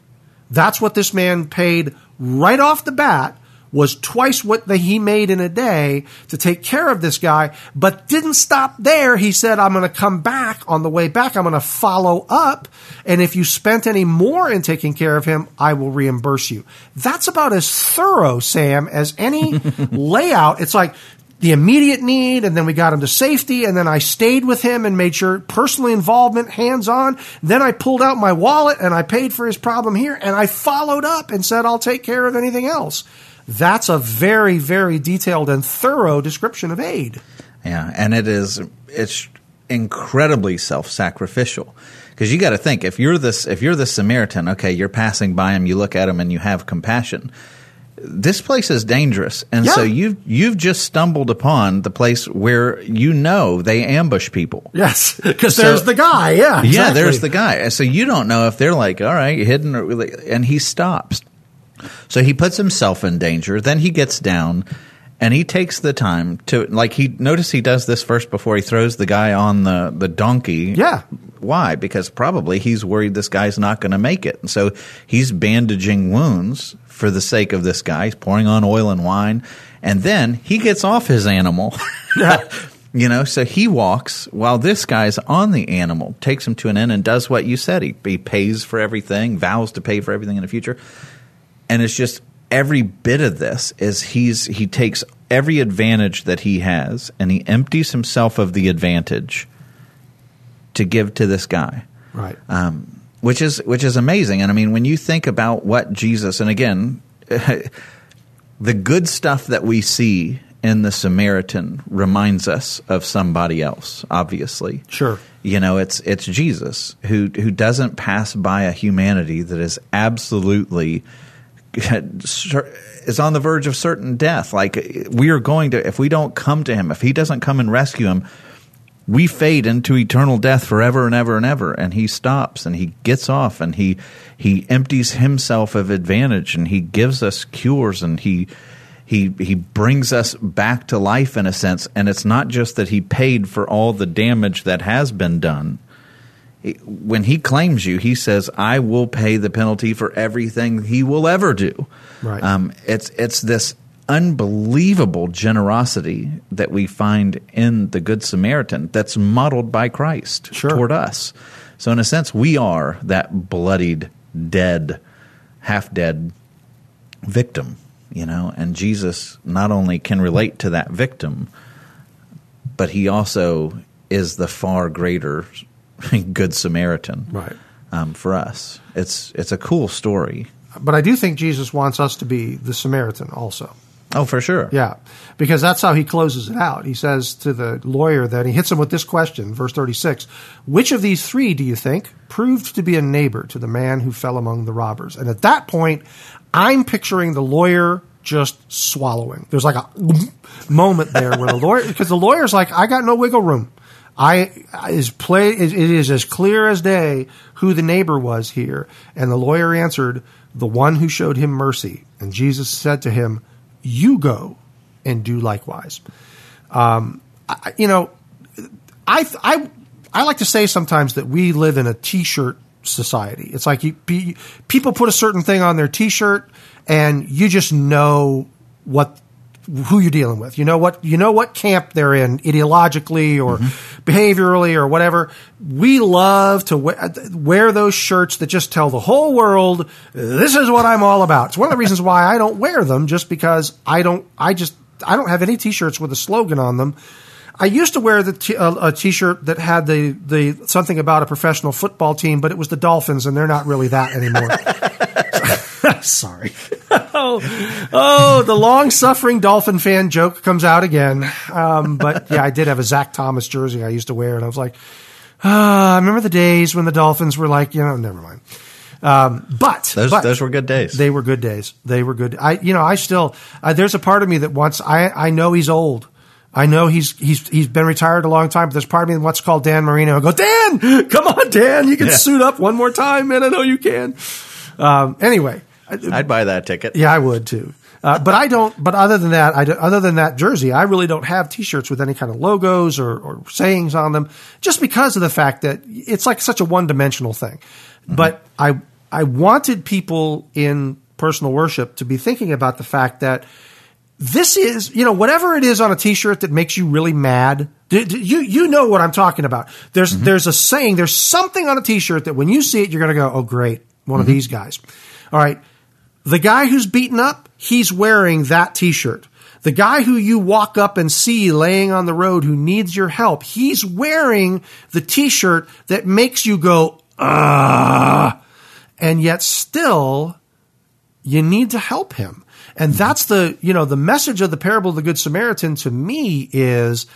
S1: That's what this man paid right off the bat was twice what the, he made in a day to take care of this guy, but didn't stop there. He said, I'm going to come back on the way back. I'm going to follow up. And if you spent any more in taking care of him, I will reimburse you. That's about as thorough, Sam, as any layout. It's like, the immediate need, and then we got him to safety, and then I stayed with him and made sure personal involvement, hands on. Then I pulled out my wallet and I paid for his problem here, and I followed up and said, I'll take care of anything else. That's a very, very detailed and thorough description of aid.
S2: Yeah, and it is it's incredibly self-sacrificial because you got to think if you're this if you're the Samaritan, okay, you're passing by him, you look at him, and you have compassion. This place is dangerous, and yeah. so you've you've just stumbled upon the place where you know they ambush people.
S1: Yes, because so, there's the guy. Yeah, exactly.
S2: yeah, there's the guy. So you don't know if they're like, all right, hidden, or, and he stops. So he puts himself in danger. Then he gets down and he takes the time to like he notice he does this first before he throws the guy on the the donkey.
S1: Yeah.
S2: Why? Because probably he's worried this guy's not going to make it. And so he's bandaging wounds for the sake of this guy. He's pouring on oil and wine. And then he gets off his animal. You know, so he walks while this guy's on the animal, takes him to an inn and does what you said. He, he pays for everything, vows to pay for everything in the future and it's just every bit of this is he's he takes every advantage that he has and he empties himself of the advantage to give to this guy.
S1: Right.
S2: Um, which is which is amazing. And i mean when you think about what jesus and again the good stuff that we see in the samaritan reminds us of somebody else obviously.
S1: Sure.
S2: You know it's it's jesus who who doesn't pass by a humanity that is absolutely is on the verge of certain death. Like we are going to, if we don't come to him, if he doesn't come and rescue him, we fade into eternal death forever and ever and ever. And he stops and he gets off and he he empties himself of advantage and he gives us cures and he he he brings us back to life in a sense. And it's not just that he paid for all the damage that has been done when he claims you, he says, "I will pay the penalty for everything he will ever do."
S1: Right.
S2: Um, it's it's this unbelievable generosity that we find in the Good Samaritan that's modeled by Christ
S1: Sure.
S2: toward us. So, in a sense, we are that bloodied, dead, half dead victim, you know, and Jesus not only can relate to that victim, but he also is the far greater Good Samaritan
S1: Right.
S2: um, for us. It's, it's a cool story.
S1: But I do think Jesus wants us to be the Samaritan also.
S2: Oh, for sure.
S1: Yeah, because that's how he closes it out. He says to the lawyer that he hits him with this question, verse 36 Which of these three do you think proved to be a neighbor to the man who fell among the robbers? And at that point, I'm picturing the lawyer just swallowing. There's like a moment there where the lawyer, because the lawyer's like, I got no wiggle room. I is play. It is as clear as day who the neighbor was here, and the lawyer answered, "The one who showed him mercy." And Jesus said to him, "You go and do likewise." Um, I, you know, I I I like to say sometimes that we live in a T-shirt society. It's like you, pe- people put a certain thing on their T-shirt, and you just know what who you're dealing with. You know what you know what camp they're in ideologically or mm-hmm. behaviorally or whatever. We love to wear, wear those shirts that just tell the whole world this is what I'm all about. It's one of the reasons why I don't wear them just because I don't I just I don't have any t-shirts with a slogan on them. I used to wear the t- a, a t-shirt that had the the something about a professional football team, but it was the Dolphins and they're not really that anymore. Sorry. oh, oh, the long suffering Dolphin fan joke comes out again. Um, but yeah, I did have a Zach Thomas jersey I used to wear, and I was like, ah, I remember the days when the Dolphins were like, you know, never mind. Um, but
S2: Those,
S1: but
S2: those were good days.
S1: they were good days. They were good. I, you know, I still, uh, there's a part of me that wants, I, I know he's old. I know he's, he's, he's been retired a long time, but there's part of me that wants to call Dan Marino and go, Dan, come on, Dan, you can
S2: Yeah.
S1: suit up one more time, man. I know you can. Um, anyway,
S2: I'd buy that ticket.
S1: yeah, I would too. Uh, but I don't. But other than that, I don't- other than that jersey, I really don't have T-shirts with any kind of logos or, or sayings on them, just because of the fact that it's like such a one-dimensional thing. Mm-hmm. But I I wanted people in personal worship to be thinking about the fact that this is, you know, whatever it is on a T-shirt that makes you really mad. You you know what I'm talking about. There's mm-hmm. there's a saying. There's something on a T-shirt that when you see it, you're going to go, "Oh, great, one of mm-hmm. these guys." All right, the guy who's beaten up, he's wearing that T-shirt. The guy who you walk up and see laying on the road who needs your help, he's wearing the T-shirt that makes you go, ah, and yet still you need to help him. And that's the, you know, the message of the parable of the Good Samaritan to me is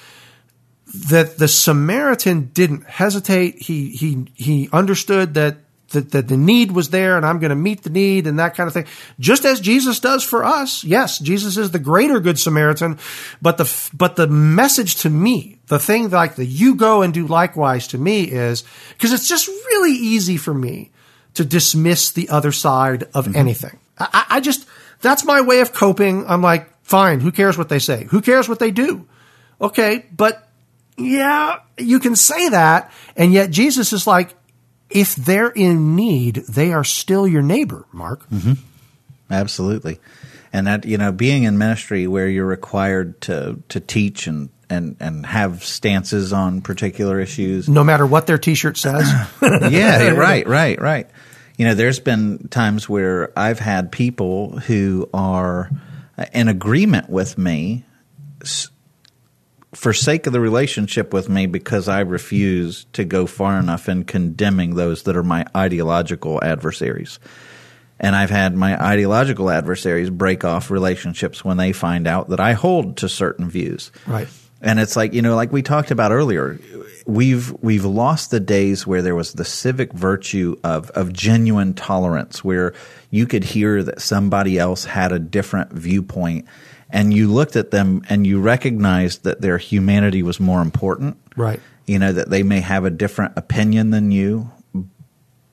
S1: that the Samaritan didn't hesitate. He, he, he understood that, that, that the need was there and I'm going to meet the need and that kind of thing. Just as Jesus does for us. Yes, Jesus is the greater Good Samaritan, but the, but the message to me, the thing like the you go and do likewise to me is, because it's just really easy for me to dismiss the other side of mm-hmm. anything. I, I I just, that's my way of coping. I'm like, fine, who cares what they say? Who cares what they do? Okay, but yeah, you can say that. And yet Jesus is like, if they're in need, they are still your neighbor, Mark. Mm-hmm.
S2: Absolutely. And that, you know, being in ministry where you're required to, to teach and, and, and have stances on particular issues.
S1: No matter what their t shirt says.
S2: yeah, right, right, right. You know, there's been times where I've had people who are in agreement with me s- for sake of the relationship with me because I refuse to go far enough in condemning those that are my ideological adversaries. And I've had my ideological adversaries break off relationships when they find out that I hold to certain views.
S1: Right.
S2: And it's like, you know, like we talked about earlier, we've we've lost the days where there was the civic virtue of of genuine tolerance where you could hear that somebody else had a different viewpoint and you looked at them and you recognized that their humanity was more important.
S1: Right.
S2: You know, that they may have a different opinion than you,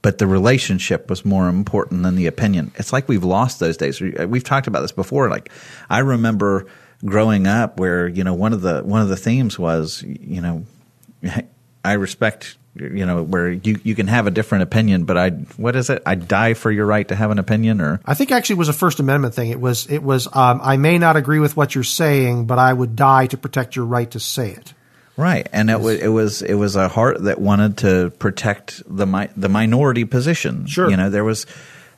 S2: but the relationship was more important than the opinion. It's like we've lost those days. We- We've talked about this before. Like I remember growing up where, you know, one of the one of the themes was, you know, I respect you know, where you, you can have a different opinion, but I, what is it? I die for your right to have an opinion or?
S1: I think actually it was a First Amendment thing. It was, it was, um, I may not agree with what you're saying, but I would die to protect your right to say it.
S2: Right, and it was it was it was a heart that wanted to protect the mi- the minority position.
S1: Sure,
S2: you know there was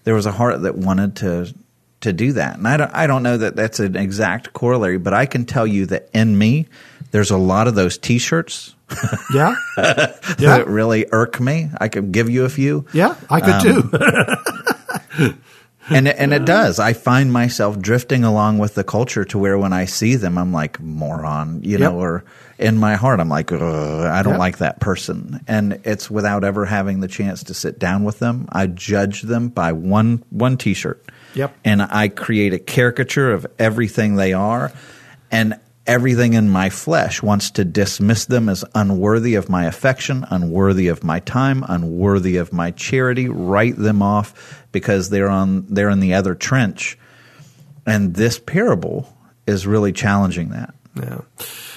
S2: there was a heart that wanted to to do that, and I don't I don't know that that's an exact corollary, but I can tell you that in me, there's a lot of those T-shirts.
S1: Yeah,
S2: yeah, that really irk me. I could give you a few.
S1: Yeah, I could um, too.
S2: and and it does. I find myself drifting along with the culture to where when I see them, I'm like moron, you
S1: yep.
S2: know, or in my heart, I'm like, I don't yep. like that person. And it's without ever having the chance to sit down with them. I judge them by one one T-shirt.
S1: Yep.
S2: And I create a caricature of everything they are, and everything in my flesh wants to dismiss them as unworthy of my affection, unworthy of my time, unworthy of my charity, write them off because they're on they're in the other trench. And this parable is really challenging that.
S1: Yeah.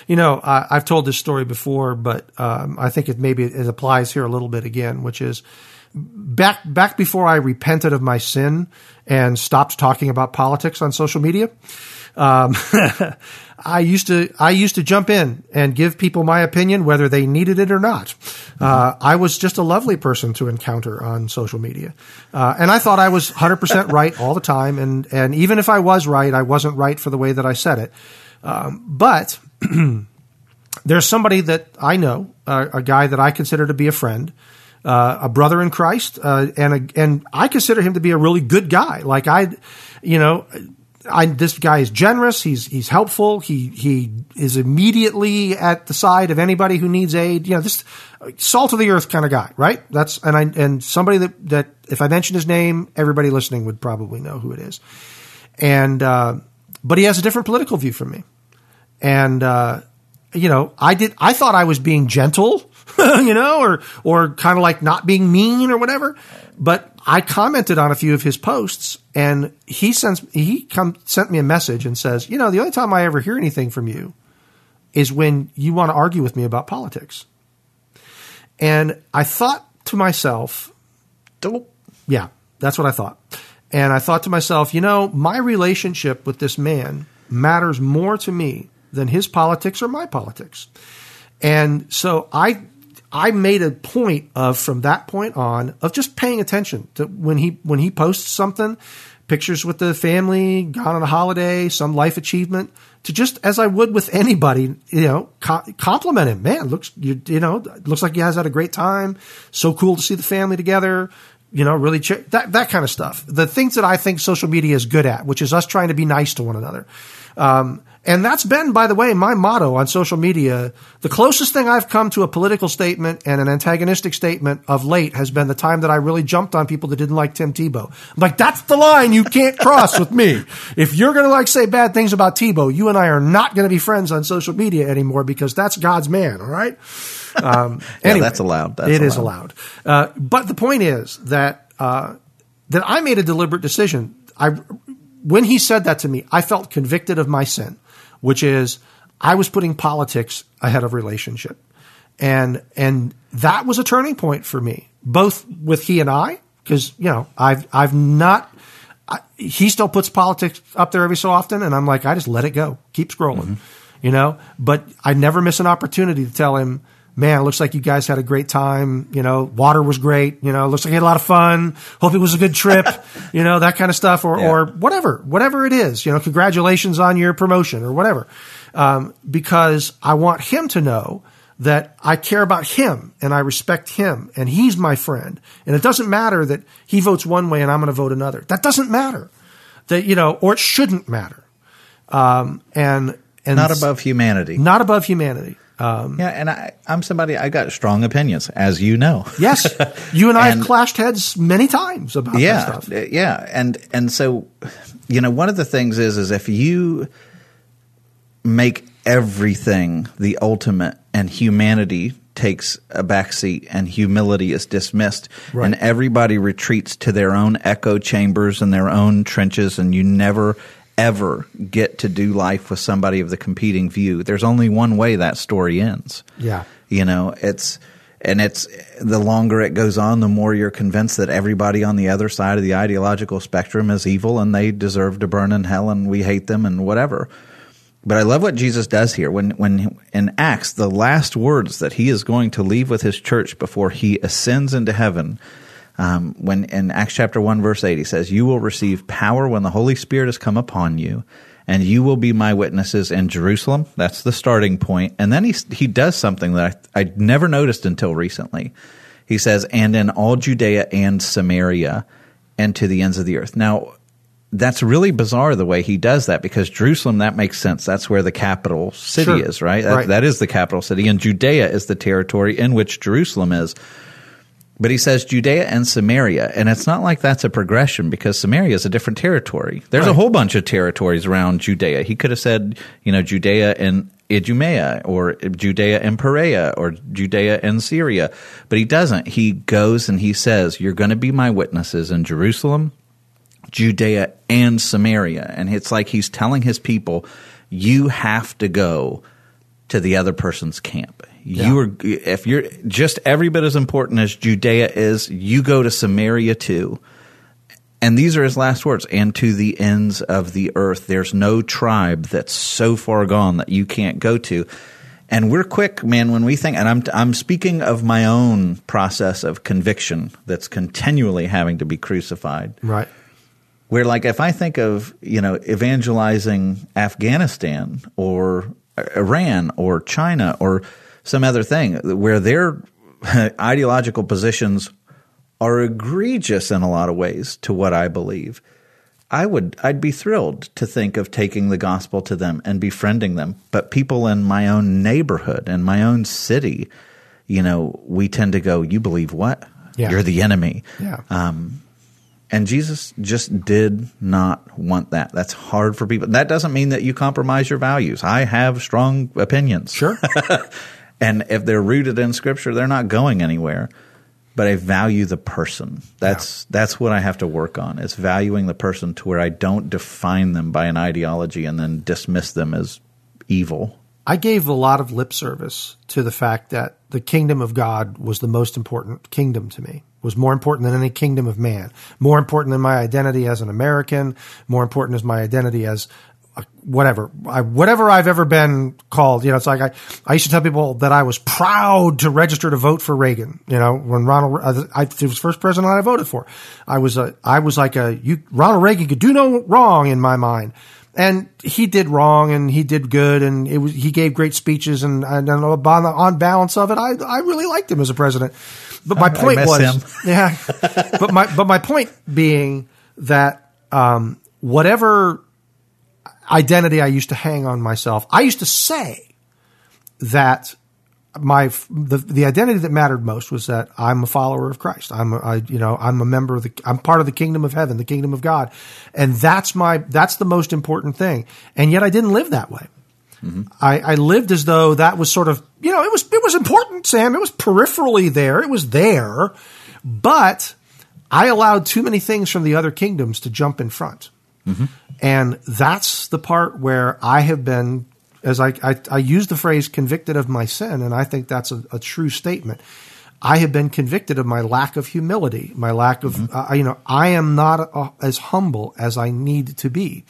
S1: You know, I, have told this story before, but um, I think it maybe it applies here a little bit again, which is back back before I repented of my sin and stopped talking about politics on social media. Um, I used to I used to jump in and give people my opinion whether they needed it or not. Uh, I was just a lovely person to encounter on social media, uh, and I thought I was 100 percent right all the time. And and even if I was right, I wasn't right for the way that I said it. Um, but there's somebody that I know, uh, a guy that I consider to be a friend, uh, a brother in Christ, uh, and a, and I consider him to be a really good guy. Like I, you know, I, this guy is generous. He's he's helpful. He he is immediately at the side of anybody who needs aid. You know, this salt of the earth kind of guy, right? That's and I and somebody that that if I mention his name, everybody listening would probably know who it is. And uh, but he has a different political view from me and uh, you know, I did. I thought I was being gentle, you know, or or kind of like not being mean or whatever. But I commented on a few of his posts, and he sends he come sent me a message and says, you know, the only time I ever hear anything from you is when you want to argue with me about politics. And I thought to myself, yeah, that's what I thought. And I thought to myself, you know, my relationship with this man matters more to me than his politics or my politics. And so I I made a point of from that point on of just paying attention to when he when he posts something, pictures with the family, gone on a holiday, some life achievement, to just as I would with anybody, you know, compliment him. Man, looks you, you know looks like he has had a great time. So cool to see the family together. You know, really ch- that that kind of stuff. The things that I think social media is good at, which is us trying to be nice to one another. Um, and that's been, by the way, my motto on social media. The closest thing I've come to a political statement and an antagonistic statement of late has been the time that I really jumped on people that didn't like Tim Tebow. I'm like, that's the line you can't cross with me. If you're going to like say bad things about Tebow, you and I are not going to be friends on social media anymore because that's God's man. All right.
S2: Um, yeah, anyway, that's allowed. That's
S1: it
S2: allowed.
S1: is allowed. Uh, but the point is that, uh, that I made a deliberate decision. I, when he said that to me, I felt convicted of my sin which is I was putting politics ahead of relationship. And and that was a turning point for me, both with he and I, because you know I've I've not. I, he still puts politics up there every so often, and I'm like, I just let it go, keep scrolling, mm-hmm. you know. But I never miss an opportunity to tell him, man, looks like you guys had a great time. You know, water was great. You know, looks like you had a lot of fun. Hope it was a good trip. you know, that kind of stuff, or yeah. or whatever, whatever it is. You know, congratulations on your promotion or whatever. Um, because I want him to know that I care about him and I respect him and he's my friend. And it doesn't matter that he votes one way and I'm going to vote another. That doesn't matter. That you know, or it shouldn't matter. Um, and and
S2: not above humanity.
S1: Not above humanity.
S2: Um, yeah, and I, am somebody I got strong opinions, as you know.
S1: yes, you and I and, have clashed heads many times about
S2: yeah,
S1: stuff.
S2: Yeah, and and so, you know, one of the things is is if you make everything the ultimate and humanity takes a backseat and humility is dismissed right. and everybody retreats to their own echo chambers and their own trenches and you never ever get to do life with somebody of the competing view. There's only one way that story ends.
S1: Yeah.
S2: You know, it's and it's the longer it goes on, the more you're convinced that everybody on the other side of the ideological spectrum is evil and they deserve to burn in hell and we hate them and whatever. But I love what Jesus does here when when in Acts the last words that he is going to leave with his church before he ascends into heaven. Um, when in Acts chapter one verse eight he says, "You will receive power when the Holy Spirit has come upon you." and you will be my witnesses in Jerusalem. That's the starting point. And then he he does something that I, I never noticed until recently. He says, "And in all Judea and Samaria, and to the ends of the earth." Now, that's really bizarre the way he does that because Jerusalem that makes sense. That's where the capital city
S1: Sure.
S2: is, right? That,
S1: Right.
S2: that is the capital city, and Judea is the territory in which Jerusalem is. But he says Judea and Samaria, and it's not like that's a progression because Samaria is a different territory. There's a whole bunch of territories around Judea. He could have said, you know, Judea and Idumea, or Judea and Perea, or Judea and Syria, but he doesn't. He goes and he says, "You're going to be my witnesses in Jerusalem, Judea, and Samaria." And it's like he's telling his people, "You have to go to the other person's camp. You are if you're just every bit as important as Judea is, you go to Samaria too. And these are his last words, and to the ends of the earth. There's no tribe that's so far gone that you can't go to. And we're quick, man, when we think, and I'm, I'm speaking of my own process of conviction that's continually having to be crucified
S1: Right.
S2: where like if I think of you know evangelizing Afghanistan or Iran or China or some other thing where their ideological positions are egregious in a lot of ways to what I believe. I would I'd be thrilled to think of taking the gospel to them and befriending them. But people in my own neighborhood and my own city, you know, we tend to go, You believe what?
S1: Yeah.
S2: You're the enemy.
S1: Yeah.
S2: Um, And Jesus just did not want that. That's hard for people. That doesn't mean that you compromise your values. I have strong opinions.
S1: Sure.
S2: And if they're rooted in scripture, they're not going anywhere. But I value the person. That's that's what I have to work on. Is valuing the person to where I don't define them by an ideology and then dismiss them as evil.
S1: I gave a lot of lip service to the fact that the kingdom of God was the most important kingdom to me. Was more important than any kingdom of man. More important than my identity as an American. More important as my identity as whatever, I, whatever I've ever been called. You know, it's like I, I used to tell people that I was proud to register to vote for Reagan. You know, when Ronald, I, I, he was the first president I voted for. I was a, I was like a, you, Ronald Reagan could do no wrong in my mind and he did wrong and he did good and it was he gave great speeches and, and on, the, on balance of it I I really liked him as a president but my
S2: I
S1: point
S2: miss
S1: was
S2: him.
S1: yeah but my but my point being that um, whatever identity I used to hang on myself I used to say that my the the identity that mattered most was that I'm a follower of Christ. I'm a, I you know I'm a member of the I'm part of the kingdom of heaven, the kingdom of God, and that's my that's the most important thing. And yet I didn't live that way. Mm-hmm. I, I lived as though that was sort of you know it was it was important, Sam. It was peripherally there. It was there, but I allowed too many things from the other kingdoms to jump in front. Mm-hmm. And that's the part where I have been, as I, I, I use the phrase convicted of my sin, and I think that's a, a true statement. I have been convicted of my lack of humility, my lack of, uh, you know, I am not uh, as humble as I need to be.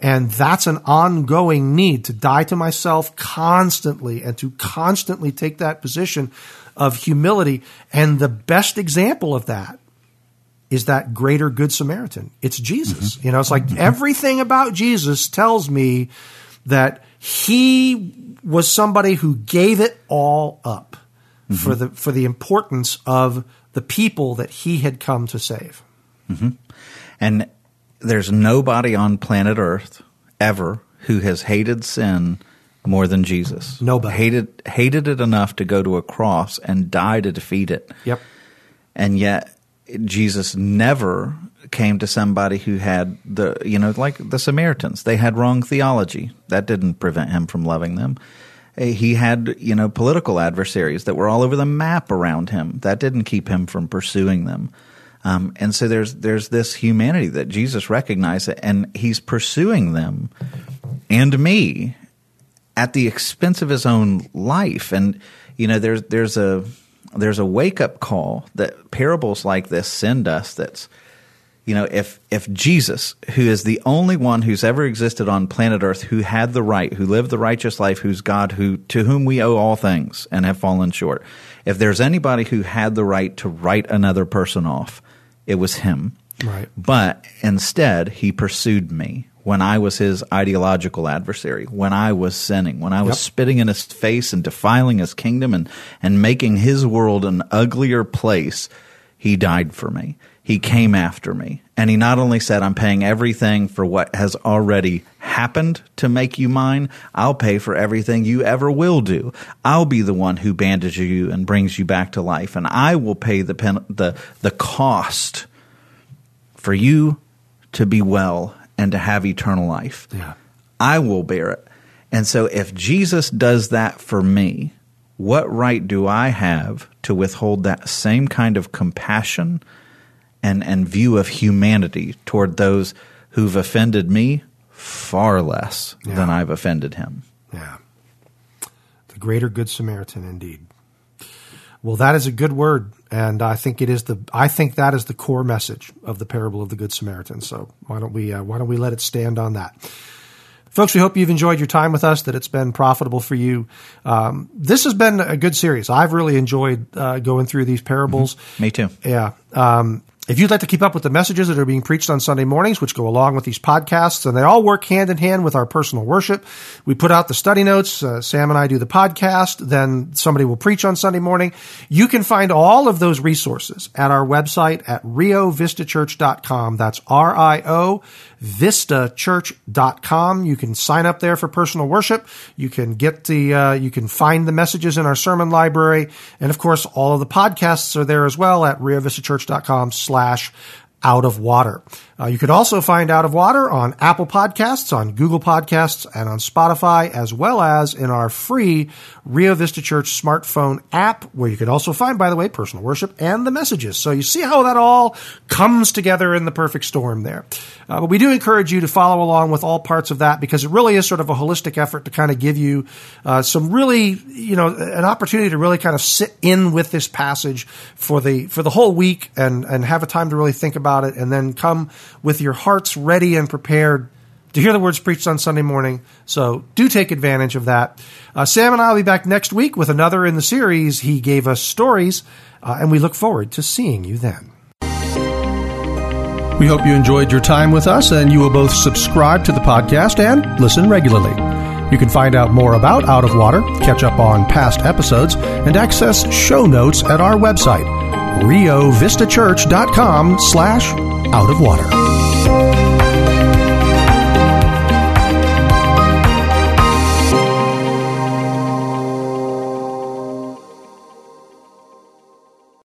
S1: And that's an ongoing need to die to myself constantly and to constantly take that position of humility. And the best example of that is that greater good Samaritan. It's Jesus. Mm-hmm. You know, it's like mm-hmm. everything about Jesus tells me that he was somebody who gave it all up for mm-hmm. the for the importance of the people that he had come to save.
S2: And there's nobody on planet Earth ever who has hated sin more than Jesus.
S1: Nobody.
S2: hated hated it enough to go to a cross and die to defeat it.
S1: Yep.
S2: And yet Jesus never came to somebody who had the you know like the Samaritans. They had wrong theology. That didn't prevent him from loving them. Uh, He had, you know, political adversaries that were all over the map around him. That didn't keep him from pursuing them. Um, and so there's there's this humanity that Jesus recognized, and he's pursuing them and me at the expense of his own life. And you know, there's there's a there's a wake up call that parables like this send us. That's you know, if if Jesus, who is the only one who's ever existed on planet Earth, who had the right, who lived the righteous life, who's God, who to whom we owe all things and have fallen short, if there's anybody who had the right to write another person off, it was him.
S1: Right.
S2: But instead, he pursued me when I was his ideological adversary, when I was sinning, when I was
S1: Yep.
S2: spitting in his face and defiling his kingdom and, and making his world an uglier place, he died for me. He came after me. And he not only said, I'm paying everything for what has already happened to make you mine, I'll pay for everything you ever will do. I'll be the one who bandages you and brings you back to life. And I will pay the, pen, the, the cost for you to be well and to have eternal life.
S1: Yeah.
S2: I will bear it. And so if Jesus does that for me, what right do I have to withhold that same kind of compassion and, and view of humanity toward those who've offended me far less
S1: Yeah.
S2: than I've offended him?
S1: Yeah. The greater good Samaritan indeed. Well, that is a good word, and I think it is the. I think that is the core message of the parable of the Good Samaritan. So why don't we? Uh, why don't we let it stand on that? Folks, we hope you've enjoyed your time with us, that it's been profitable for you. Um, this has been a good series. I've really enjoyed uh, going through these parables.
S2: Me too.
S1: Yeah. Um, if you'd like to keep up with the messages that are being preached on Sunday mornings, which go along with these podcasts, and they all work hand in hand with our personal worship, we put out the study notes. Uh, Sam and I do the podcast. Then somebody will preach on Sunday morning. You can find all of those resources at our website at riovistachurch.com. That's R-I-O vistachurch.com. You can sign up there for personal worship. You can get the, uh, you can find the messages in our sermon library. And of course, all of the podcasts are there as well at riovistachurch.com slash out of water. Uh, you can also find Out of Water on Apple Podcasts, on Google Podcasts, and on Spotify, as well as in our free Rio Vista Church smartphone app, where you can also find, by the way, personal worship and the messages. So you see how that all comes together in the perfect storm there. Uh, but we do encourage you to follow along with all parts of that because it really is sort of a holistic effort to kind of give you uh, some really, you know, an opportunity to really kind of sit in with this passage for the for the whole week and and have a time to really think about it, and then come with your hearts ready and prepared to hear the words preached on Sunday morning. So do take advantage of that. Uh, Sam and I will be back next week with another in the series. He gave us stories, uh, and we look forward to seeing you then. We hope you enjoyed your time with us and you will both subscribe to the podcast and listen regularly. You can find out more about Out of Water, catch up on past episodes, and access show notes at our website, riovistachurch.com slash out of water.